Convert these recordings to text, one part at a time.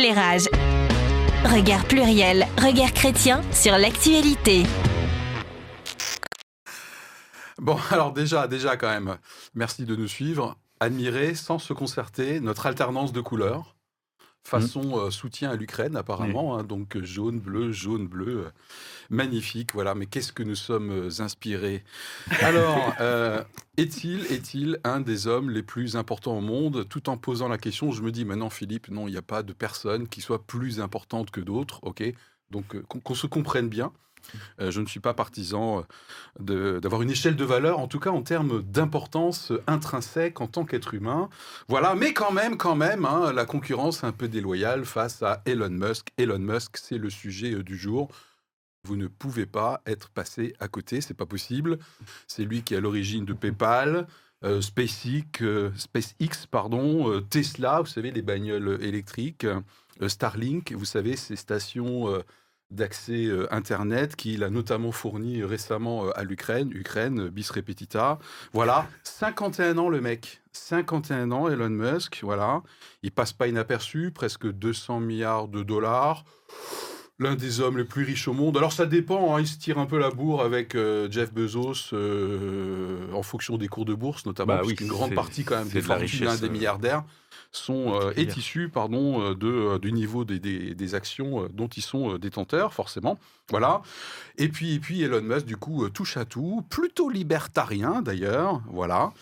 éclairage. Regard pluriel, regard chrétien sur l'actualité. Bon, alors déjà, déjà quand même, merci de nous suivre. Admirer sans se concerter notre alternance de couleurs façon euh, soutien à l'Ukraine apparemment, hein, donc euh, jaune, bleu, jaune, bleu, euh, magnifique, voilà, mais qu'est-ce que nous sommes inspirés? Alors, est-il est-il un des hommes les plus importants au monde? Tout en posant la question, je me dis maintenant Philippe, non, il n'y a pas de personne qui soit plus importante que d'autres, ok? Donc qu'on se comprenne bien. Euh, je ne suis pas partisan euh, d'avoir une échelle de valeur, en tout cas en termes d'importance intrinsèque en tant qu'être humain. Voilà, mais quand même, quand même, hein, la concurrence est un peu déloyale face à Elon Musk. Elon Musk, c'est le sujet euh, du jour. Vous ne pouvez pas être passé à côté, c'est pas possible. C'est lui qui est à l'origine de PayPal, SpaceX, Tesla, vous savez, les bagnoles électriques, Starlink, vous savez, ces stations d'accès euh, Internet qu'il a notamment fourni récemment euh, à l'Ukraine, Ukraine, bis repetita. Voilà, 51 ans le mec, 51 ans Elon Musk, voilà. Il passe pas inaperçu, presque 200 milliards de dollars. L'un des hommes les plus riches au monde. Alors ça dépend, hein, il se tire un peu la bourre avec euh, Jeff Bezos en fonction des cours de bourse notamment, bah, oui, une grande partie quand même des fortunes des milliardaires sont, euh, est issu pardon, euh, de, euh, du niveau des, des, actions dont ils sont détenteurs, forcément. Voilà. Et puis, et puis Elon Musk, du coup, touche à tout, plutôt libertarien d'ailleurs. Voilà.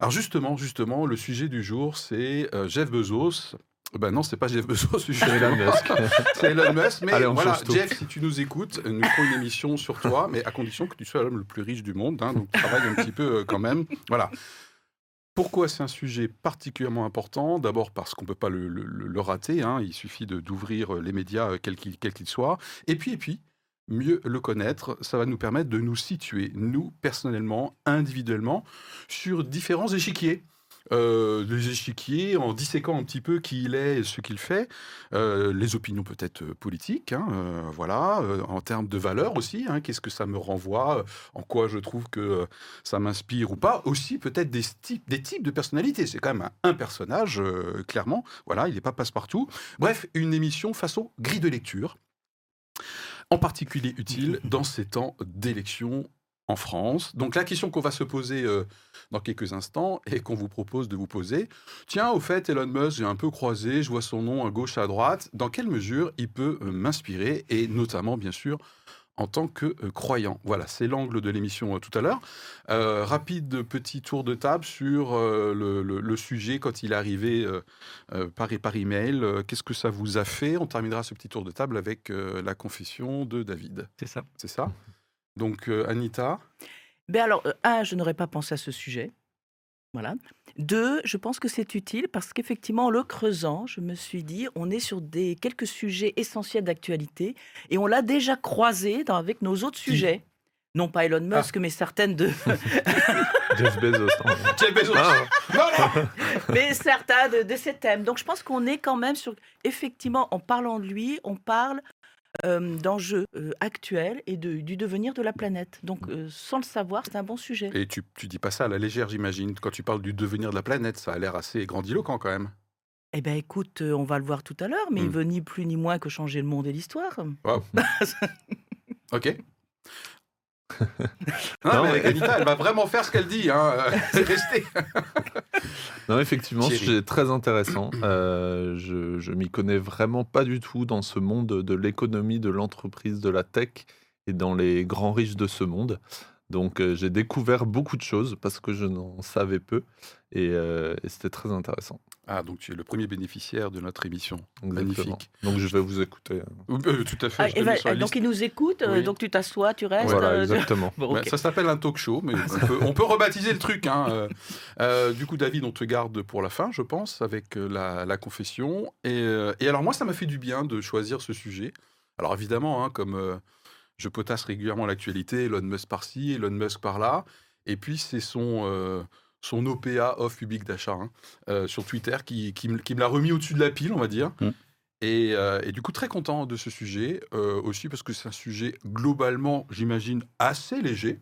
Alors justement, justement, le sujet du jour, c'est Jeff Bezos. Ben non, c'est pas Jeff Bezos, c'est Elon Musk. c'est Elon Musk. Mais voilà, Jeff, si tu nous écoutes, nous ferons une émission sur toi, mais à condition que tu sois l'homme le plus riche du monde. Hein, donc travaille un petit peu quand même. Voilà. Pourquoi c'est un sujet particulièrement important? D'abord parce qu'on ne peut pas le, rater, hein. il suffit d'ouvrir les médias, euh, quels qu'ils soient. Et puis, et puis, mieux le connaître, ça va nous permettre de nous situer, nous, personnellement, individuellement, sur différents échiquiers euh, les échiquiers, en disséquant un petit peu qui il est et ce qu'il fait, euh, les opinions peut-être euh, politiques, hein, euh, voilà, en termes de valeurs aussi, hein, qu'est-ce que ça me renvoie, en quoi je trouve que ça m'inspire ou pas, aussi peut-être des types, de personnalités. C'est quand même un, un personnage, clairement, voilà, il n'est pas passe-partout. Bref, une émission façon grille de lecture en particulier utile dans ces temps d'élection en France. Donc la question qu'on va se poser euh, dans quelques instants et qu'on vous propose de vous poser, tiens, au fait, Elon Musk, j'ai un peu croisé, je vois son nom à gauche, à droite, dans quelle mesure il peut euh, m'inspirer, et notamment, bien sûr, en tant que euh, croyant? Voilà, c'est l'angle de l'émission tout à l'heure. rapide petit tour de table sur le, sujet quand il est arrivé par, par email. Qu'est-ce que ça vous a fait? On terminera ce petit tour de table avec la confession de David. C'est ça. C'est ça? Donc, euh, Anita ben alors, euh, un, je n'aurais pas pensé à ce sujet. Voilà. Deux, je pense que c'est utile parce qu'effectivement, en le creusant, je me suis dit, on est sur des quelques sujets essentiels d'actualité et on l'a déjà croisé dans, avec nos autres sujets. Non pas Elon ah. Musk, mais certaines de. Jeff Bezos. Jeff Bezos. Ah. mais certains de, de, ces thèmes. Donc je pense qu'on est quand même sur. Effectivement, en parlant de lui, on parle d'enjeux actuels et de, du devenir de la planète. Donc, sans le savoir, c'est un bon sujet. Et tu, tu dis pas ça à la légère, j'imagine. Quand tu parles du devenir de la planète, ça a l'air assez grandiloquent quand même. Eh bien, écoute, on va le voir tout à l'heure, mais il mmh. veut ni plus ni moins que changer le monde et l'histoire. ok. Non, mais Anita, elle va vraiment faire ce qu'elle dit. Hein. C'est resté. non, effectivement, c'est très intéressant. Euh, je, je m'y connais vraiment pas du tout dans ce monde de l'économie, de l'entreprise, de la tech et dans les grands riches de ce monde. Donc euh, j'ai découvert beaucoup de choses parce que je n'en savais peu et, euh, c'était très intéressant. Ah, donc tu es le premier bénéficiaire de notre émission. Magnifique. Donc je vais vous écouter. Euh, tout à fait. Ah, donc il nous écoute, donc tu t'assois, tu restes. Voilà, exactement. Ça s'appelle un talk show, mais on peut, rebaptiser le truc. Hein. du coup, David, on te garde pour la fin, je pense, avec la, confession. Et, et, alors moi, ça m'a fait du bien de choisir ce sujet. Alors évidemment, hein, comme je potasse régulièrement l'actualité, Elon Musk par-ci, Elon Musk par-là. Et puis, c'est son, euh, son OPA, off public d'achat, hein, euh, sur Twitter, qui, qui, me l'a remis au-dessus de la pile, on va dire. Et, euh, et, du coup, très content de ce sujet, aussi parce que c'est un sujet globalement, j'imagine, assez léger.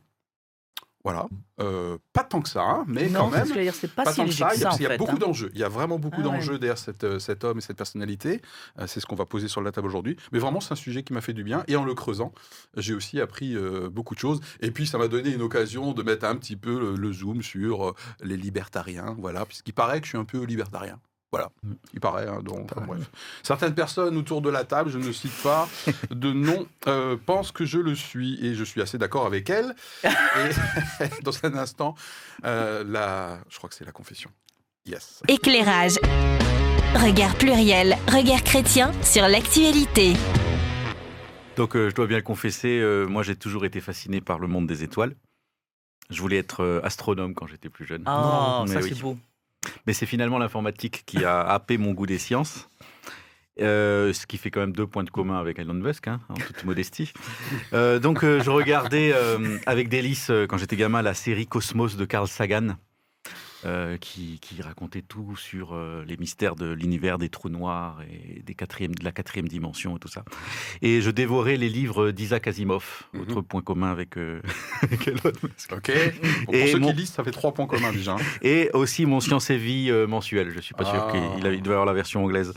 Voilà, euh, pas tant que ça, hein, mais non, quand même. Dire, c'est pas, pas si tant que ça, il y a, fait, beaucoup hein. d'enjeux. Il y a vraiment beaucoup Ah ouais. d'enjeux derrière cet, euh, cet homme et cette personnalité. Euh, c'est ce qu'on va poser sur la table aujourd'hui. Mais vraiment, c'est un sujet qui m'a fait du bien. Et en le creusant, j'ai aussi appris euh, beaucoup de choses. Et puis, ça m'a donné une occasion de mettre un petit peu le, le zoom sur les libertariens. Voilà, puisqu'il paraît que je suis un peu libertarien. Voilà, il paraît. hein, donc, enfin, bref. Certaines personnes autour de la table, je ne cite pas de nom, euh, pensent que je le suis. Et je suis assez d'accord avec elles. Et dans un instant, euh, la... je crois que c'est la confession. Yes. Éclairage. Regard pluriel, regard chrétien sur l'actualité. Donc, euh, je dois bien le confesser, euh, moi j'ai toujours été fasciné par le monde des étoiles. Je voulais être euh, astronome quand j'étais plus jeune. Oh, Mais ça oui. c'est beau. Mais c'est finalement l'informatique qui a happé mon goût des sciences. Euh, ce qui fait quand même deux points de commun avec Elon Musk, hein, en toute modestie. Euh, donc, euh, je regardais avec délice, quand j'étais gamin, la série Cosmos de Carl Sagan, euh, qui, qui racontait tout sur euh, les mystères de l'univers des trous noirs et des quatrièmes, de la quatrième dimension et tout ça. Et je dévorais les livres d'Isaac Asimov, Mhm. autre point commun avec, euh, avec Elon Musk. Ok. Pour, Et ceux mon- qui lisent, ça fait trois points communs déjà. hein. Et aussi mon Science et Vie euh, mensuel. Je suis pas sûr Ah. qu'il avait- il devait avoir la version anglaise.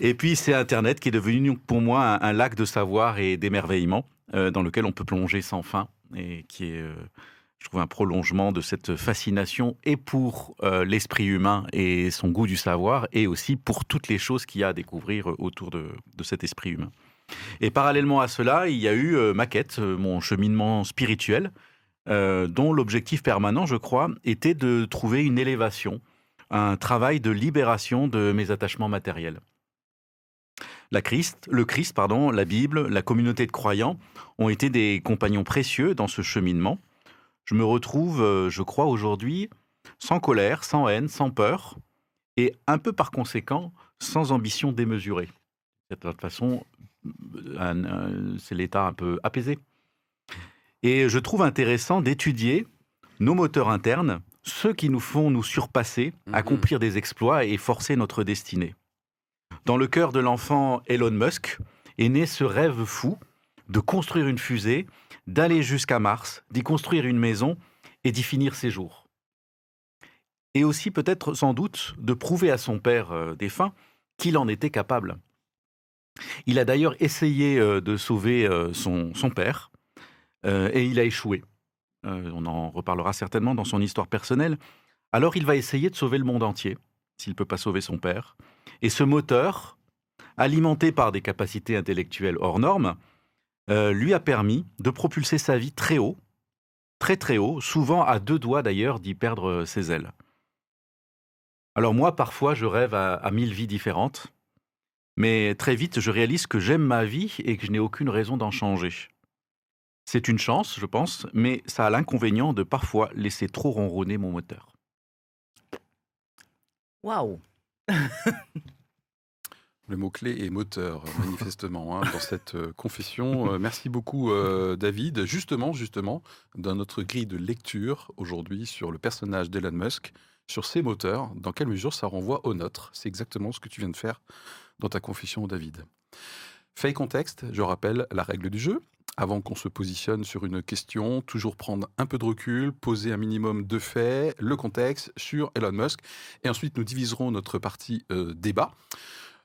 Et puis c'est Internet qui est devenu pour moi un, un lac de savoir et d'émerveillement dans lequel on peut plonger sans fin et qui est, je trouve, un prolongement de cette fascination et pour euh, l'esprit humain et son goût du savoir et aussi pour toutes les choses qu'il y a à découvrir euh, autour de, cet esprit humain. Et parallèlement à cela, il y a eu euh, ma quête, mon cheminement spirituel, dont l'objectif permanent, je crois, était de trouver une élévation, un travail de libération de mes attachements matériels. La le Christ, pardon, la Bible, la communauté de croyants ont été des compagnons précieux dans ce cheminement. Je me retrouve, euh, je crois, aujourd'hui sans colère, sans haine, sans peur, et un peu par conséquent, sans ambition démesurée. De toute façon, euh, c'est l'état un peu apaisé. Et je trouve intéressant d'étudier nos moteurs internes, ceux qui nous font nous surpasser, Mhm. accomplir des exploits et forcer notre destinée. Dans le cœur de l'enfant Elon Musk est né ce rêve fou de construire une fusée, d'aller jusqu'à Mars, d'y construire une maison et d'y finir ses jours. Et aussi peut-être sans doute de prouver à son père euh, défunt qu'il en était capable. Il a d'ailleurs essayé euh, de sauver euh, son, son père et il a échoué. On en reparlera certainement dans son histoire personnelle. Alors il va essayer de sauver le monde entier, s'il ne peut pas sauver son père. Et ce moteur, alimenté par des capacités intellectuelles hors normes, euh, lui a permis de propulser sa vie très haut, très très haut, souvent à deux doigts d'ailleurs d'y perdre euh, ses ailes. Alors moi, parfois, je rêve à, mille vies différentes, mais très vite, je réalise que j'aime ma vie et que je n'ai aucune raison d'en changer. C'est une chance, je pense, mais ça a l'inconvénient de parfois laisser trop ronronner mon moteur. Waouh. Le mot-clé est moteur, manifestement, hein, dans cette euh, confession. Euh, merci beaucoup, euh, David. Justement, justement, dans notre grille de lecture aujourd'hui sur le personnage d'Elon Musk, sur ses moteurs, dans quelle mesure ça renvoie au nôtre? C'est exactement ce que tu viens de faire dans ta confession, David. Fait contexte, je rappelle la règle du jeu. Avant qu'on se positionne sur une question, toujours prendre un peu de recul, poser un minimum de faits, le contexte sur Elon Musk. Et ensuite, nous diviserons notre partie euh, débat.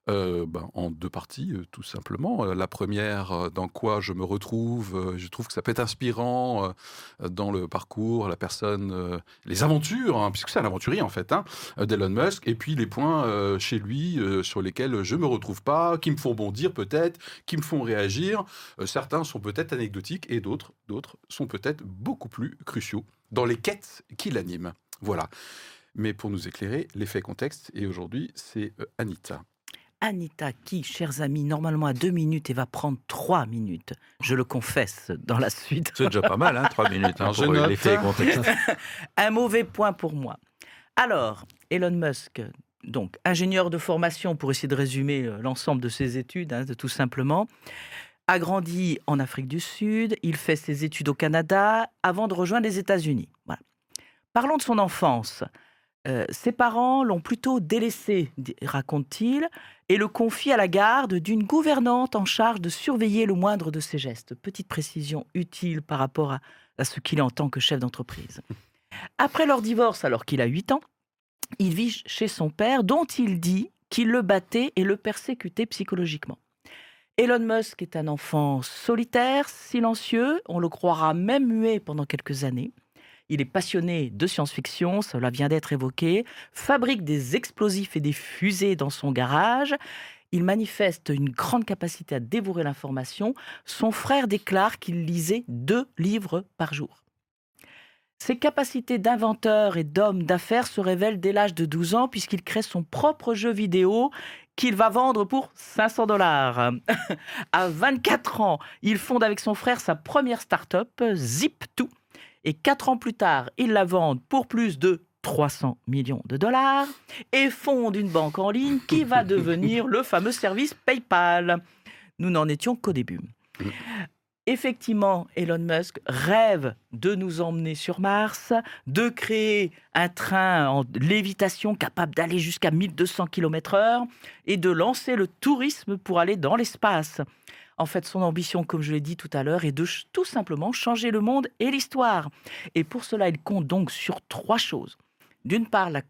Euh, ben, en deux parties, euh, tout simplement. Euh, la première, dans quoi je me retrouve, je trouve que ça peut être inspirant dans le parcours, la personne, les aventures, hein, puisque c'est un aventurier en fait, hein, d'Elon Musk, et puis les points chez lui sur lesquels je me retrouve pas, qui me font bondir peut-être, qui me font réagir. Certains sont peut-être anecdotiques et d'autres, d'autres sont peut-être beaucoup plus cruciaux dans les quêtes qui l'animent. Voilà. Mais pour nous éclairer, l'effet contexte, et aujourd'hui, c'est Anita. Anita, qui, chers amis, normalement a deux minutes et va prendre trois minutes, je le confesse dans la suite. C'est déjà pas mal, hein, trois minutes, hein, pour euh, l'effet contexte. Un mauvais point pour moi. Alors, Elon Musk, donc ingénieur de formation, pour essayer de résumer euh, l'ensemble de ses études, hein, de- tout simplement, a grandi en Afrique du Sud, il fait ses études au Canada avant de rejoindre les États-Unis. Voilà. Parlons de son enfance. Ses parents l'ont plutôt délaissé, raconte-t-il, et le confient à la garde d'une gouvernante en charge de surveiller le moindre de ses gestes. Petite précision utile par rapport à, à ce qu'il est en tant que chef d'entreprise. Après leur divorce, alors qu'il a 8 ans, il vit chez son père, dont il dit qu'il le battait et le persécutait psychologiquement. Elon Musk est un enfant solitaire, silencieux, on le croira même muet pendant quelques années. Il est passionné de science-fiction, cela vient d'être évoqué, fabrique des explosifs et des fusées dans son garage. Il manifeste une grande capacité à dévorer l'information. Son frère déclare qu'il lisait deux livres par jour. Ses capacités d'inventeur et d'homme d'affaires se révèlent dès l'âge de 12 ans puisqu'il crée son propre jeu vidéo qu'il va vendre pour 500 dollars. à 24 ans, il fonde avec son frère sa première start-up, Zip2. Et 4 ans plus tard, il la vend pour plus de 300 millions de dollars et fonde une banque en ligne qui va devenir le fameux service PayPal. Nous n'en étions qu'au début. Effectivement, Elon Musk rêve de nous emmener sur Mars, de créer un train en lévitation capable d'aller jusqu'à 1200 km/h et de lancer le tourisme pour aller dans l'espace. En fait, son ambition, comme je l'ai dit tout à l'heure, est de tout simplement changer le monde et l'histoire. Et pour cela, il compte donc sur trois choses. D'une part, la,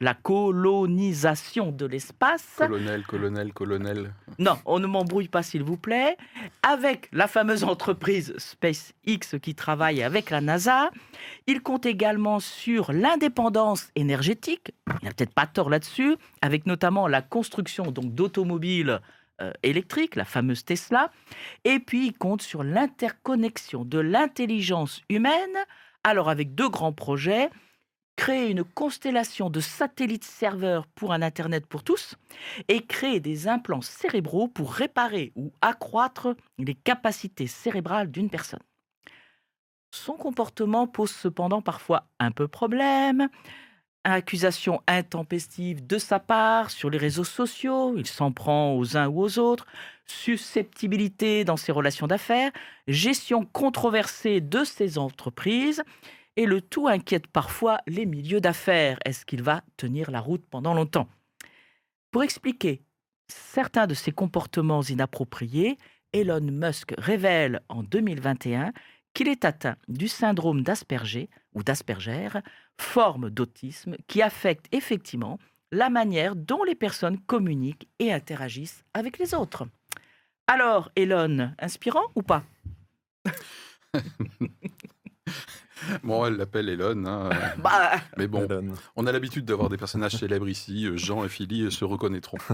la colonisation de l'espace. Colonel, colonel, colonel. Non, on ne m'embrouille pas, s'il vous plaît. Avec la fameuse entreprise SpaceX qui travaille avec la NASA. Il compte également sur l'indépendance énergétique. Il n'a peut-être pas tort là-dessus, avec notamment la construction donc d'automobiles euh, électriques, la fameuse Tesla. Et puis, il compte sur l'interconnexion de l'intelligence humaine. Alors, avec deux grands projets créer une constellation de satellites serveurs pour un Internet pour tous et créer des implants cérébraux pour réparer ou accroître les capacités cérébrales d'une personne. Son comportement pose cependant parfois un peu problème. Accusation intempestive de sa part sur les réseaux sociaux, il s'en prend aux uns ou aux autres, susceptibilité dans ses relations d'affaires, gestion controversée de ses entreprises et le tout inquiète parfois les milieux d'affaires. Est-ce qu'il va tenir la route pendant longtemps? Pour expliquer certains de ses comportements inappropriés, Elon Musk révèle en 2021 qu'il est atteint du syndrome d'Asperger ou d'Asperger, forme d'autisme qui affecte effectivement la manière dont les personnes communiquent et interagissent avec les autres. Alors, Elon, inspirant ou pas? Bon, elle l'appelle Elon. Hein. Bah. Mais bon, on a l'habitude d'avoir des personnages célèbres ici. Euh, Jean et Philly se reconnaîtront.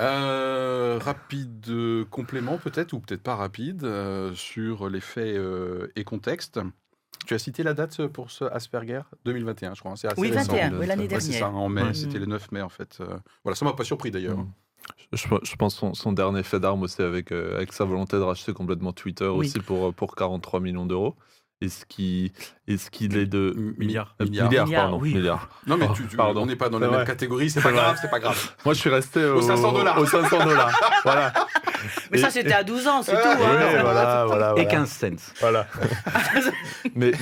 Euh, rapide complément peut-être, ou peut-être pas rapide, euh, sur les faits et contexte. Tu as cité la date pour ce Asperger? 2021, je crois. Hein, c'est oui, 21, oui, l'année dernière. ça, en mai. C'était le 9 mai, en fait. Voilà, ça m'a pas surpris d'ailleurs. Mm. Je, je, pense son, son dernier fait d'arme aussi avec, avec sa volonté de racheter complètement Twitter aussi pour, pour 43 millions d'euros. Est-ce qu'il est, qu'il est de milliards Milliards, pardon. Milliards. Non, mais tu, pardon. on n'est pas dans la même catégorie, c'est pas grave, c'est pas grave. Moi, je suis resté au, 500 dollars. Au 500 dollars. voilà. Mais ça, c'était à 12 ans, c'est tout. Hein. voilà, voilà, Et 15 cents. Voilà. mais,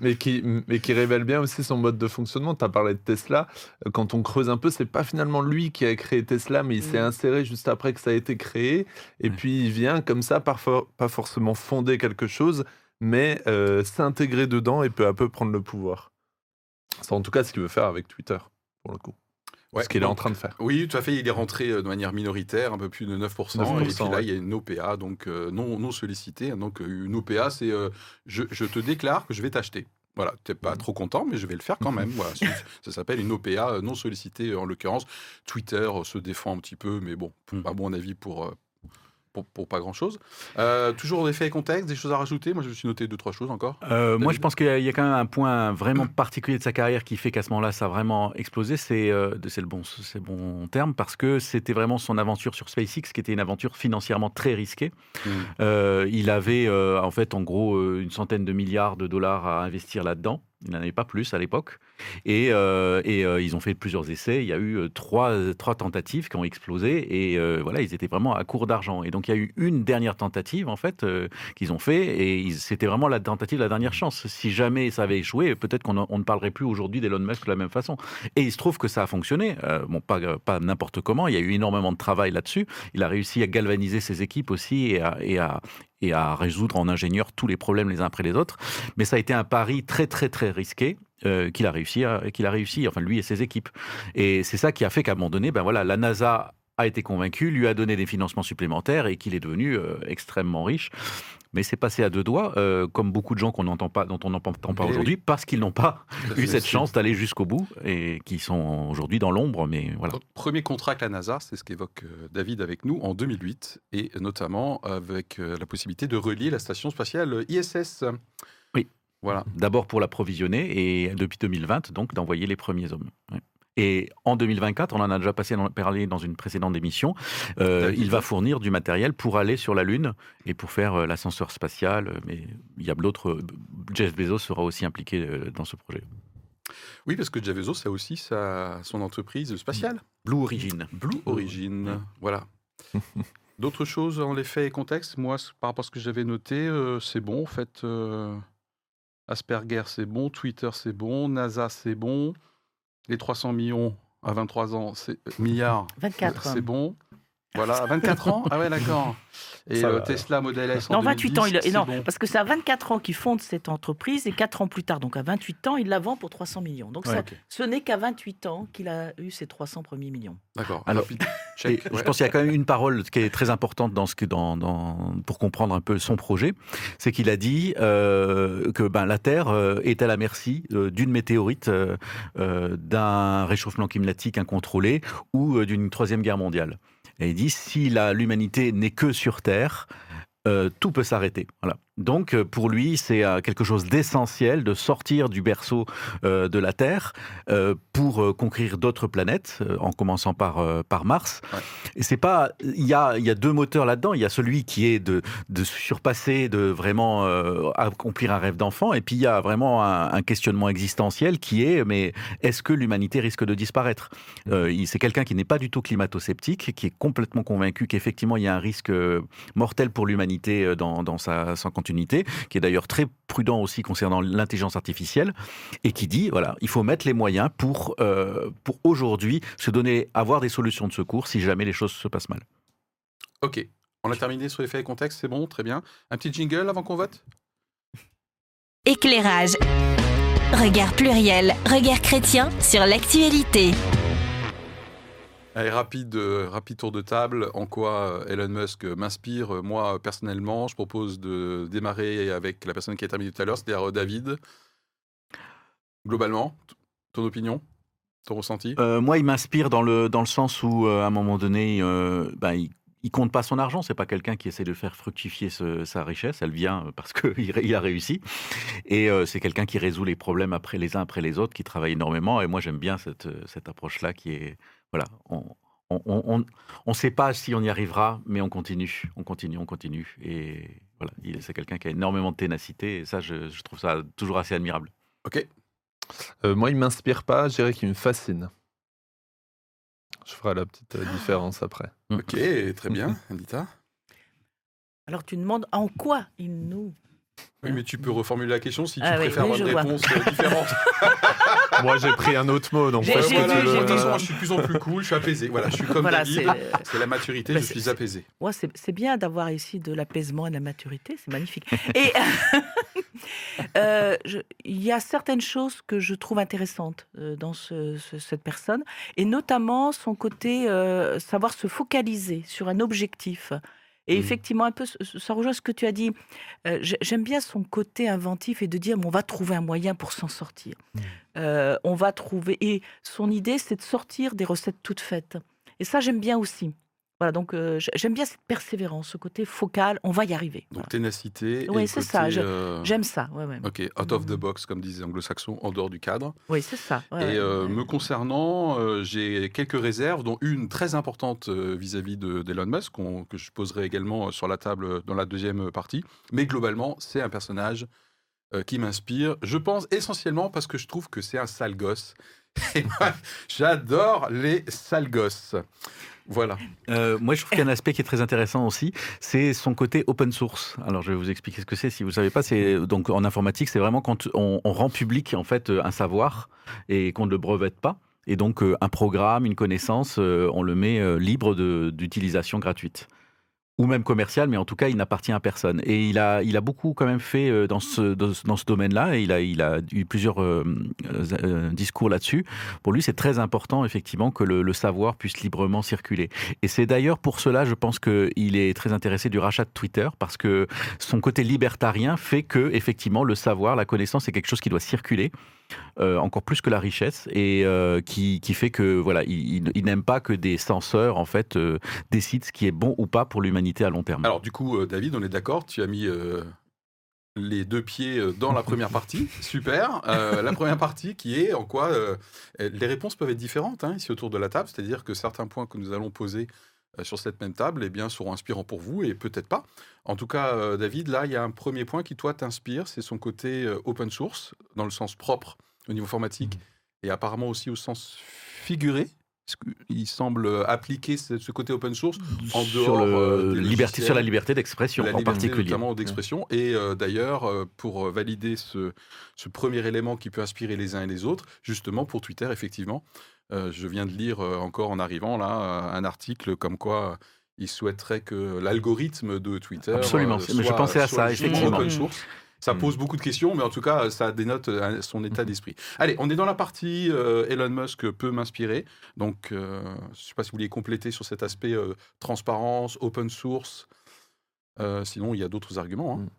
mais, qui, mais qui révèle bien aussi son mode de fonctionnement. Tu as parlé de Tesla. Quand on creuse un peu, c'est pas finalement lui qui a créé Tesla, mais il s'est mm. inséré juste après que ça a été créé. Et puis, il vient comme ça, parfois pas forcément fonder quelque chose mais euh, s'intégrer dedans et peu à peu prendre le pouvoir. C'est en tout cas ce qu'il veut faire avec Twitter, pour le coup. ce qu'il est en train de faire. Oui, tout à fait. Il est rentré euh, de manière minoritaire, un peu plus de 9%. et puis là, il y a une OPA, donc euh, non, non sollicitée. Donc une OPA, c'est je, te déclare que je vais t'acheter. Voilà, tu n'es pas mmh. trop content, mais je vais le faire quand même. Voilà, ça s'appelle une OPA non sollicitée en l'occurrence. Twitter se défend un petit peu, mais bon, mmh. à mon avis, pour, pour, pas grand-chose. Euh, toujours des faits et contextes, des choses à rajouter? Moi, je me suis noté deux, trois choses encore. Euh, moi, je pense qu'il y, a quand même un point vraiment particulier de sa carrière qui fait qu'à ce moment-là, ça a vraiment explosé. C'est euh, le, bon, bon terme, parce que c'était vraiment son aventure sur SpaceX, qui était une aventure financièrement très risquée. Mmh. il avait, en fait, en gros, une centaine de milliards de dollars à investir là-dedans. Il n'en avait pas plus à l'époque. Et, euh, et euh, ils ont fait plusieurs essais. Il y a eu euh, trois, trois tentatives qui ont explosé. Et voilà, ils étaient vraiment à court d'argent. Et donc, il y a eu une dernière tentative, en fait, qu'ils ont fait. Et c'était vraiment la tentative, la dernière chance. Si jamais ça avait échoué, peut-être qu'on ne parlerait plus aujourd'hui d'Elon Musk de la même façon. Et il se trouve que ça a fonctionné. bon, pas, pas n'importe comment. Il y a eu énormément de travail là-dessus. Il a réussi à galvaniser ses équipes aussi et à, et à résoudre en ingénieur tous les problèmes les uns après les autres. Mais ça a été un pari très très très risqué. qu'il a réussi, qu'il a réussi, enfin lui et ses équipes. Et c'est ça qui a fait qu'à un moment donné, ben voilà, la NASA a été convaincu, lui a donné des financements supplémentaires et qu'il est devenu euh, extrêmement riche. Mais c'est passé à deux doigts, euh, comme beaucoup de gens qu'on n'entend pas, dont on n'entend pas aujourd'hui, parce qu'ils n'ont pas eu cette chance d'aller jusqu'au bout et qui sont aujourd'hui dans l'ombre. Mais voilà. Premier contrat avec la NASA, c'est ce qu'évoque euh, David avec nous en 2008, et notamment avec la possibilité de relier la station spatiale ISS. Oui. Voilà. D'abord pour l'approvisionner et depuis 2020, donc d'envoyer les premiers hommes. Et en 2024, on en a déjà passé parlé dans une précédente émission, euh, il va fournir du matériel pour aller sur la Lune et pour faire euh, l'ascenseur spatial. Euh, mais il y a d'autres. Jeff Bezos sera aussi impliqué dans ce projet. Oui, parce que Jeff Bezos a aussi sa, son entreprise spatiale. Blue Origin. Blue Origin, voilà. D'autres choses en effet et contexte Moi, par rapport à ce que j'avais noté, c'est bon. En fait, Asperger, c'est bon. Twitter, c'est bon. NASA, c'est bon. Les 300 millions à 23 ans, c'est euh, milliards. 24. C'est bon. Voilà, 24 ans Ah ouais, d'accord. Et le Tesla Model S. Non, 28 ans. Il, et non, parce que c'est à 24 ans qu'il fonde cette entreprise et 4 ans plus tard, donc à 28 ans, il la vend pour 300 millions. Donc ce n'est qu'à 28 ans qu'il a eu ses 300 premiers millions. D'accord. Alors, je pense qu'il y a quand même une parole qui est très importante dans ce que, dans, dans, pour comprendre un peu son projet. C'est qu'il a dit euh, que ben, la Terre euh, est à la merci euh, d'une météorite, d'un réchauffement climatique incontrôlé ou d'une troisième guerre mondiale. Et il dit si l'humanité n'est que sur Terre, euh, tout peut s'arrêter. Voilà. Donc euh, pour lui, c'est euh, quelque chose d'essentiel de sortir du berceau euh, de la Terre pour conquérir d'autres planètes, en commençant par, par Mars. Et c'est pas, il y a, y a deux moteurs là-dedans. Il y a celui qui est de, de surpasser, de vraiment accomplir un rêve d'enfant, et puis il y a vraiment un, questionnement existentiel qui est, mais est-ce que l'humanité risque de disparaître? C'est quelqu'un qui n'est pas du tout climato-sceptique, qui est complètement convaincu qu'effectivement il y a un risque mortel pour l'humanité dans, dans sa, sa qui est d'ailleurs très prudent aussi concernant l'intelligence artificielle, et qui dit, voilà, il faut mettre les moyens pour, euh, pour aujourd'hui se donner, avoir des solutions de secours si jamais les choses se passent mal. Ok, on a terminé sur les faits et contexte, c'est bon, très bien. Un petit jingle avant qu'on vote? Éclairage. Regard pluriel, regard chrétien sur l'actualité. Allez, rapide, euh, rapide tour de table. En quoi euh, Elon Musk m'inspire euh, Moi, personnellement, je propose de démarrer avec la personne qui a terminé tout à l'heure, c'est-à-dire David. Globalement, ton opinion? Ton ressenti? Moi, il m'inspire dans le, sens où, à un moment donné, bah, il, il compte pas son argent. C'est pas quelqu'un qui essaie de faire fructifier sa richesse. Elle vient parce qu'il il a réussi. Et c'est quelqu'un qui résout les problèmes après les uns après les autres, qui travaille énormément. Et moi, j'aime bien cette approche-là qui est voilà, on on ne sait pas si on y arrivera, mais on continue, on continue, on continue. Et voilà, c'est quelqu'un qui a énormément de ténacité, et ça, je, trouve ça toujours assez admirable. Ok. Euh, moi, il m'inspire pas, je dirais qu'il me fascine. Je ferai la petite euh, différence après. Ok, très bien, Anita. Alors, tu demandes en quoi il nous oui, mais tu peux reformuler la question si tu ah préfères avoir une réponse euh, différente. Moi, j'ai pris un autre mot. Donc, voilà, je suis de plus en plus cool, je suis apaisé. Voilà, je suis comme David. C'est la maturité, bah, je suis apaisé. Moi, c'est bien d'avoir ici de l'apaisement et de la maturité, c'est magnifique. Et euh, il y a certaines choses que je trouve intéressantes euh, dans cette personne, et notamment son côté savoir se focaliser sur un objectif. Et mmh. effectivement, un peu, ça rejoint ce que tu as dit. Euh, j'aime bien son côté inventif et de dire, on va trouver un moyen pour s'en sortir. Mmh. Euh, on va trouver. Et son idée, c'est de sortir des recettes toutes faites. Et ça, j'aime bien aussi. Voilà, donc euh, j'aime bien cette persévérance, ce côté focal, on va y arriver. Donc ténacité. Oui, c'est ça, euh, j'aime ça. Ouais, ouais. Ok, out of the box, comme disaient les anglo-saxons, en dehors du cadre. Oui, c'est ça. et euh, me concernant, j'ai quelques réserves, dont une très importante vis-à-vis d'Elon Musk, que je poserai également sur la table dans la deuxième partie. Mais globalement, c'est un personnage qui m'inspire, je pense essentiellement parce que je trouve que c'est un sale gosse. J'adore les sales gosses. Voilà. Euh, moi, je trouve qu'il y a un aspect qui est très intéressant aussi, c'est son côté open source. Alors, je vais vous expliquer ce que c'est. Si vous ne savez pas, c'est donc en informatique, c'est vraiment quand on, rend public en fait un savoir et qu'on ne le brevette pas. Et donc, euh, un programme, une connaissance, euh, on le met libre d'utilisation gratuite. Ou même commercial, mais en tout cas, il n'appartient à personne. Et il a, il a beaucoup quand même fait euh, dans ce, dans ce domaine-là, et il a, il a eu plusieurs euh, euh, discours là-dessus. Pour lui, c'est très important, effectivement, que le, savoir puisse librement circuler. Et c'est d'ailleurs pour cela, je pense qu'il est très intéressé du rachat de Twitter, parce que son côté libertarien fait que, effectivement, le savoir, la connaissance, est quelque chose qui doit circuler. Encore plus que la richesse et qui, qui, fait que voilà il, n'aime pas que des censeurs en fait décident ce qui est bon ou pas pour l'humanité à long terme. Alors du coup, euh, David, on est d'accord, tu as mis euh, les deux pieds euh, dans la première partie. Super. la première partie qui est en quoi les réponses peuvent être différentes hein, ici autour de la table, c'est-à-dire que certains points que nous allons poser sur cette même table eh bien, seront inspirants pour vous et peut-être pas. En tout cas, David, là, il y a un premier point qui, toi, t'inspire, c'est son côté open source, dans le sens propre au niveau informatique, mmh. et apparemment aussi au sens figuré il semble appliquer ce, côté open source en dehors sur, euh, liberté, sur la liberté d'expression en particulier. Notamment d'expression. Et euh, d'ailleurs, euh, pour valider ce, ce, premier élément qui peut inspirer les uns et les autres, justement pour Twitter, effectivement, je viens de lire encore en arrivant là un article comme quoi il souhaiterait que l'algorithme de Twitter Absolument. soit, je pensais à ça, effectivement. open source. Ça hmm. pose beaucoup de questions, mais en tout cas, ça dénote euh, son état hmm. d'esprit. Allez, on est dans la partie euh, Elon Musk peut m'inspirer. Donc, euh, je ne sais pas si vous vouliez compléter sur cet aspect transparence, open source. sinon, il y a d'autres arguments. Hein. Hmm.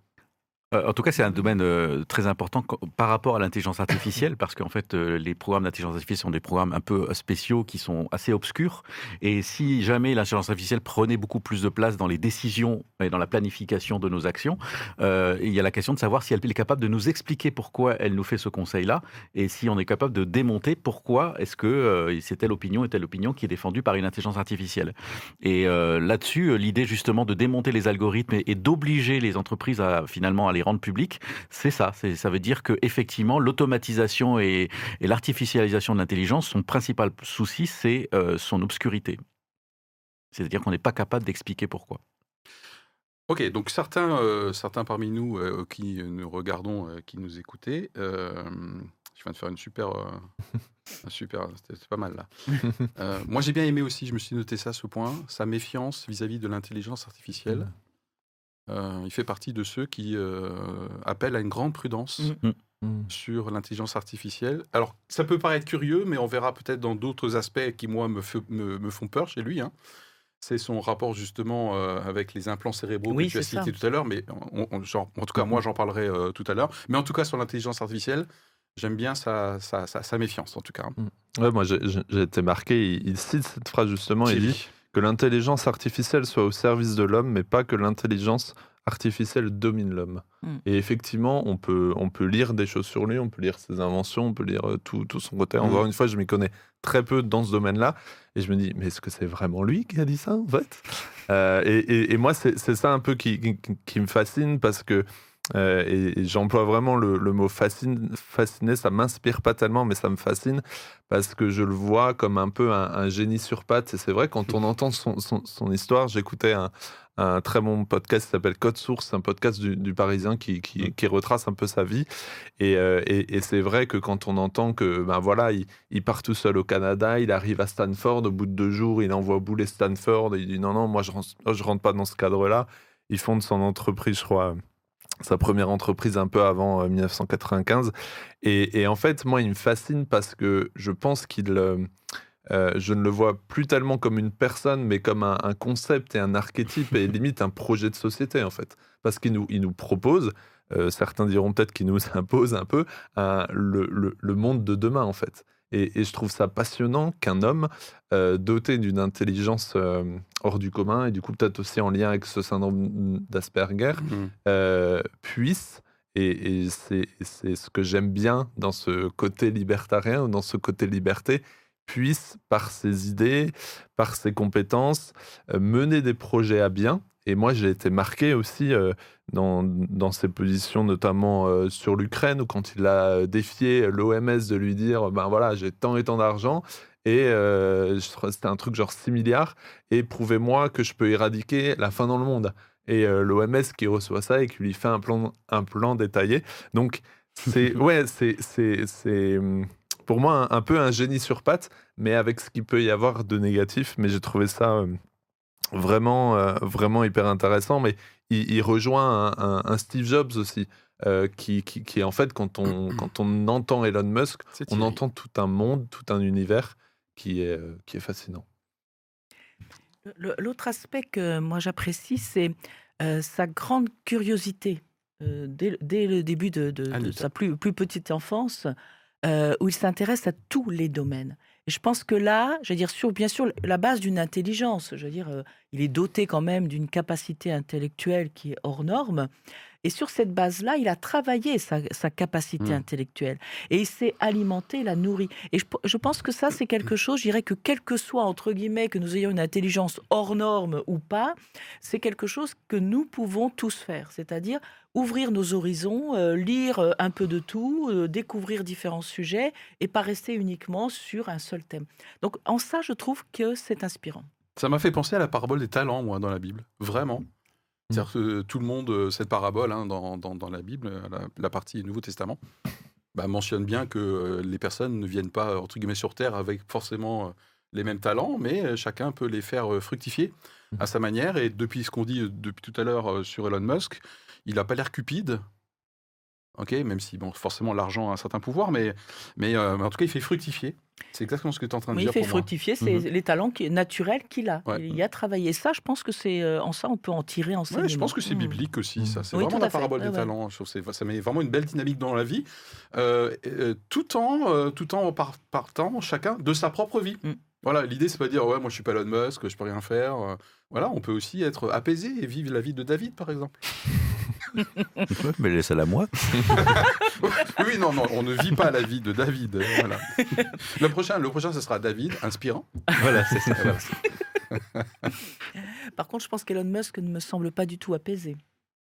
Euh, en tout cas, c'est un domaine euh, très important par rapport à l'intelligence artificielle, parce qu'en fait, euh, les programmes d'intelligence artificielle sont des programmes un peu spéciaux qui sont assez obscurs. Et si jamais l'intelligence artificielle prenait beaucoup plus de place dans les décisions et dans la planification de nos actions, il y a la question de savoir si elle est capable de nous expliquer pourquoi elle nous fait ce conseil-là, et si on est capable de démonter pourquoi est-ce que c'est telle opinion et telle opinion qui est défendue par une intelligence artificielle. Et là-dessus, l'idée justement de démonter les algorithmes et, et d'obliger les entreprises à finalement aller rendre public, c'est ça. Ça veut dire que effectivement, l'automatisation et, l'artificialisation de l'intelligence, son principal souci, c'est euh, son obscurité. C'est-à-dire qu'on n'est pas capable d'expliquer pourquoi. Ok, donc certains, euh, certains parmi nous euh, qui nous regardons, qui nous écoutaient, je viens de faire une super, un super, c'est pas mal là. moi, j'ai bien aimé aussi. Je me suis noté ça, ce point, sa méfiance vis-à-vis de l'intelligence artificielle. Euh, il fait partie de ceux qui euh, appellent à une grande prudence mm. Mm. Mm. sur l'intelligence artificielle. Alors, ça peut paraître curieux, mais on verra peut-être dans d'autres aspects qui, moi, me, me, font peur chez lui. Hein. C'est son rapport justement euh, avec les implants cérébraux que tu as cité tout à l'heure, mais en tout cas, moi, j'en parlerai tout à l'heure. Mais en tout cas, sur l'intelligence artificielle, j'aime bien sa, sa, sa, méfiance, en tout cas. Ouais, moi, j'ai été marqué. Il, cite cette phrase justement. Il dit que l'intelligence artificielle soit au service de l'homme, mais pas que l'intelligence artificielle domine l'homme. Hmm. Et effectivement, on peut, on peut lire des choses sur lui, on peut lire ses inventions, on peut lire euh, tout, tout son côté. Hmm. Encore une fois, je m'y connais très peu dans ce domaine-là. Et je me dis, mais est-ce que c'est vraiment lui qui a dit ça, en fait? Euh, et, et, moi, c'est ça un peu qui, qui, me fascine parce que euh, et, j'emploie vraiment le, mot fascine, fasciné, ça m'inspire pas tellement, mais ça me fascine parce que je le vois comme un peu un, génie sur pattes. Et c'est vrai, quand on entend son, son, histoire, j'écoutais un, un, très bon podcast qui s'appelle Code Source, un podcast du, Parisien qui, qui, qui, retrace un peu sa vie. Et, euh, et, et c'est vrai que quand on entend que, ben voilà, il, il, part tout seul au Canada, il arrive à Stanford, au bout de deux jours, il envoie bouler Stanford, et il dit non, non, moi je rentre, je rentre pas dans ce cadre-là. Il fonde son entreprise, je crois sa première entreprise un peu avant 1995. Euh, et, en fait, moi, il me fascine parce que je pense qu'il... Euh, euh, je ne le vois plus tellement comme une personne, mais comme un, concept et un archétype et limite un projet de société, en fait. Parce qu'il nous, il nous propose, certains diront peut-être qu'il nous impose un peu, le, le, monde de demain, en fait. Et, je trouve ça passionnant qu'un homme euh, doté d'une intelligence euh, hors du commun, et du coup peut-être aussi en lien avec ce syndrome d'Asperger, mmh. euh, puisse, et, c'est ce que j'aime bien dans ce côté libertarien, ou dans ce côté liberté, puisse, par ses idées, par ses compétences, mener des projets à bien. Et moi, j'ai été marqué aussi dans, dans ses positions, notamment euh, sur l'Ukraine, où quand il a défié l'OMS de lui dire ben voilà, j'ai tant et tant d'argent, et euh, c'était un truc genre 6 milliards, et prouvez-moi que je peux éradiquer la faim dans le monde. Et euh, l'OMS qui reçoit ça et qui lui fait un plan, un plan détaillé. Donc, c'est ouais, c'est pour moi un, peu un génie sur pattes, mais avec ce qu'il peut y avoir de négatif. Mais j'ai trouvé ça vraiment, vraiment hyper intéressant. Mais il, rejoint un, Steve Jobs aussi. qui, qui, qui, est en fait, quand on, quand on entend Elon Musk, on entend tout un monde, tout un univers qui est, qui est fascinant. L'autre aspect que moi j'apprécie, c'est sa grande curiosité. Dès, le début de, sa plus, plus, petite enfance, où il s'intéresse à tous les domaines. Et je pense que là, je veux dire, bien sûr la base d'une intelligence, je veux dire, il est doté quand même d'une capacité intellectuelle qui est hors norme, et sur cette base-là, il a travaillé sa, capacité mmh. intellectuelle et il s'est alimenté, la nourri. Et je, pense que ça, c'est quelque chose, je dirais que quel que soit, entre guillemets, que nous ayons une intelligence hors norme ou pas, c'est quelque chose que nous pouvons tous faire. C'est-à-dire ouvrir nos horizons, euh, lire euh, un peu de tout, euh, découvrir différents sujets et pas rester uniquement sur un seul thème. Donc en ça, je trouve que c'est inspirant. Ça m'a fait penser à la parabole des talents, moi, dans la Bible. Vraiment. C'est-à-dire que tout le monde, euh, cette parabole hein, dans, dans, la Bible, la, la partie Nouveau Testament, bah, mentionne bien que euh, les personnes ne viennent pas, entre guillemets, sur Terre avec forcément euh, les mêmes talents, mais chacun peut les faire fructifier à sa manière. Et depuis ce qu'on dit depuis tout à l'heure sur Elon Musk, il n'a pas l'air cupide, ok, même si bon, forcément l'argent a un certain pouvoir, mais, mais, en tout cas il fait fructifier. C'est exactement ce que tu es en train de dire. Il fait fructifier, c'est mhm. les talents qui, naturels qu'il a. Il y a travaillé ça. Je pense que c'est euh, en ça on peut en tirer enseignement. Ouais, je pense que c'est mhm. biblique aussi. Ça, c'est vraiment la parabole des talents. Ça met vraiment une belle dynamique dans la vie, euh, euh, tout en tout en partant chacun de sa propre vie. Mm. Voilà, l'idée c'est pas de dire ouais moi je suis pas Elon Musk, je peux rien faire. Voilà, on peut aussi être apaisé et vivre la vie de David par exemple. Mais laissez-la moi. oui, non, non, on ne vit pas la vie de David. Le prochain, le prochain, ce sera David, inspirant. Voilà, c'est ça. Par contre, je pense qu'Elon Musk ne me semble pas du tout apaisé.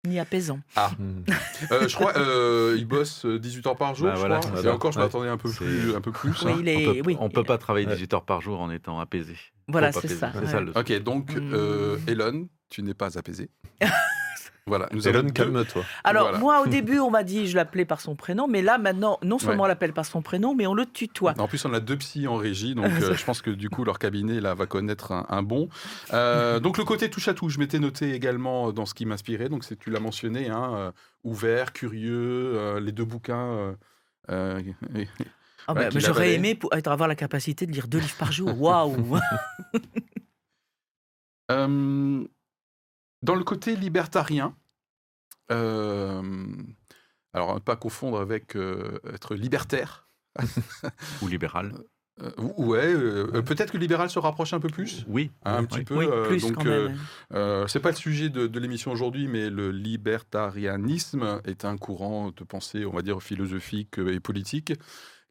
Ni apaisant. Ah, euh, je crois euh, il bosse 18 heures par jour. Bah, je voilà, crois. Et encore, je m'attendais un peu plus, un peu plus. Hein. on peut, oui. peut pas travailler 18 heures par jour en étant apaisé. Voilà, c'est ça. ça ok, donc euh, hmm. Elon, tu n'es pas apaisé. Voilà, nous Hélène, calme-toi. Alors, moi, au début, on m'a dit je l'appelais par son prénom, mais là, maintenant, non seulement on l'appelle par son prénom, mais on le tutoie. En plus, on a deux psys en régie, donc euh, je pense que du coup, leur cabinet là, va connaître un, bon. Euh, donc, le côté touche à tout, je m'étais noté également dans ce qui m'inspirait, donc tu l'as mentionné, hein, euh, ouvert, curieux, les deux bouquins. Ah bah, j'aurais aimé pour, avoir la capacité de lire deux livres par jour. Waouh Dans le côté libertarien, euh, alors ne pas confondre avec euh, être libertaire. Ou libéral. Euh, ouais, peut-être que libéral se rapproche un peu plus. Oui, un petit peu. plus donc, c'est pas le sujet de, de l'émission aujourd'hui, mais le libertarianisme est un courant de pensée, on va dire philosophique et politique,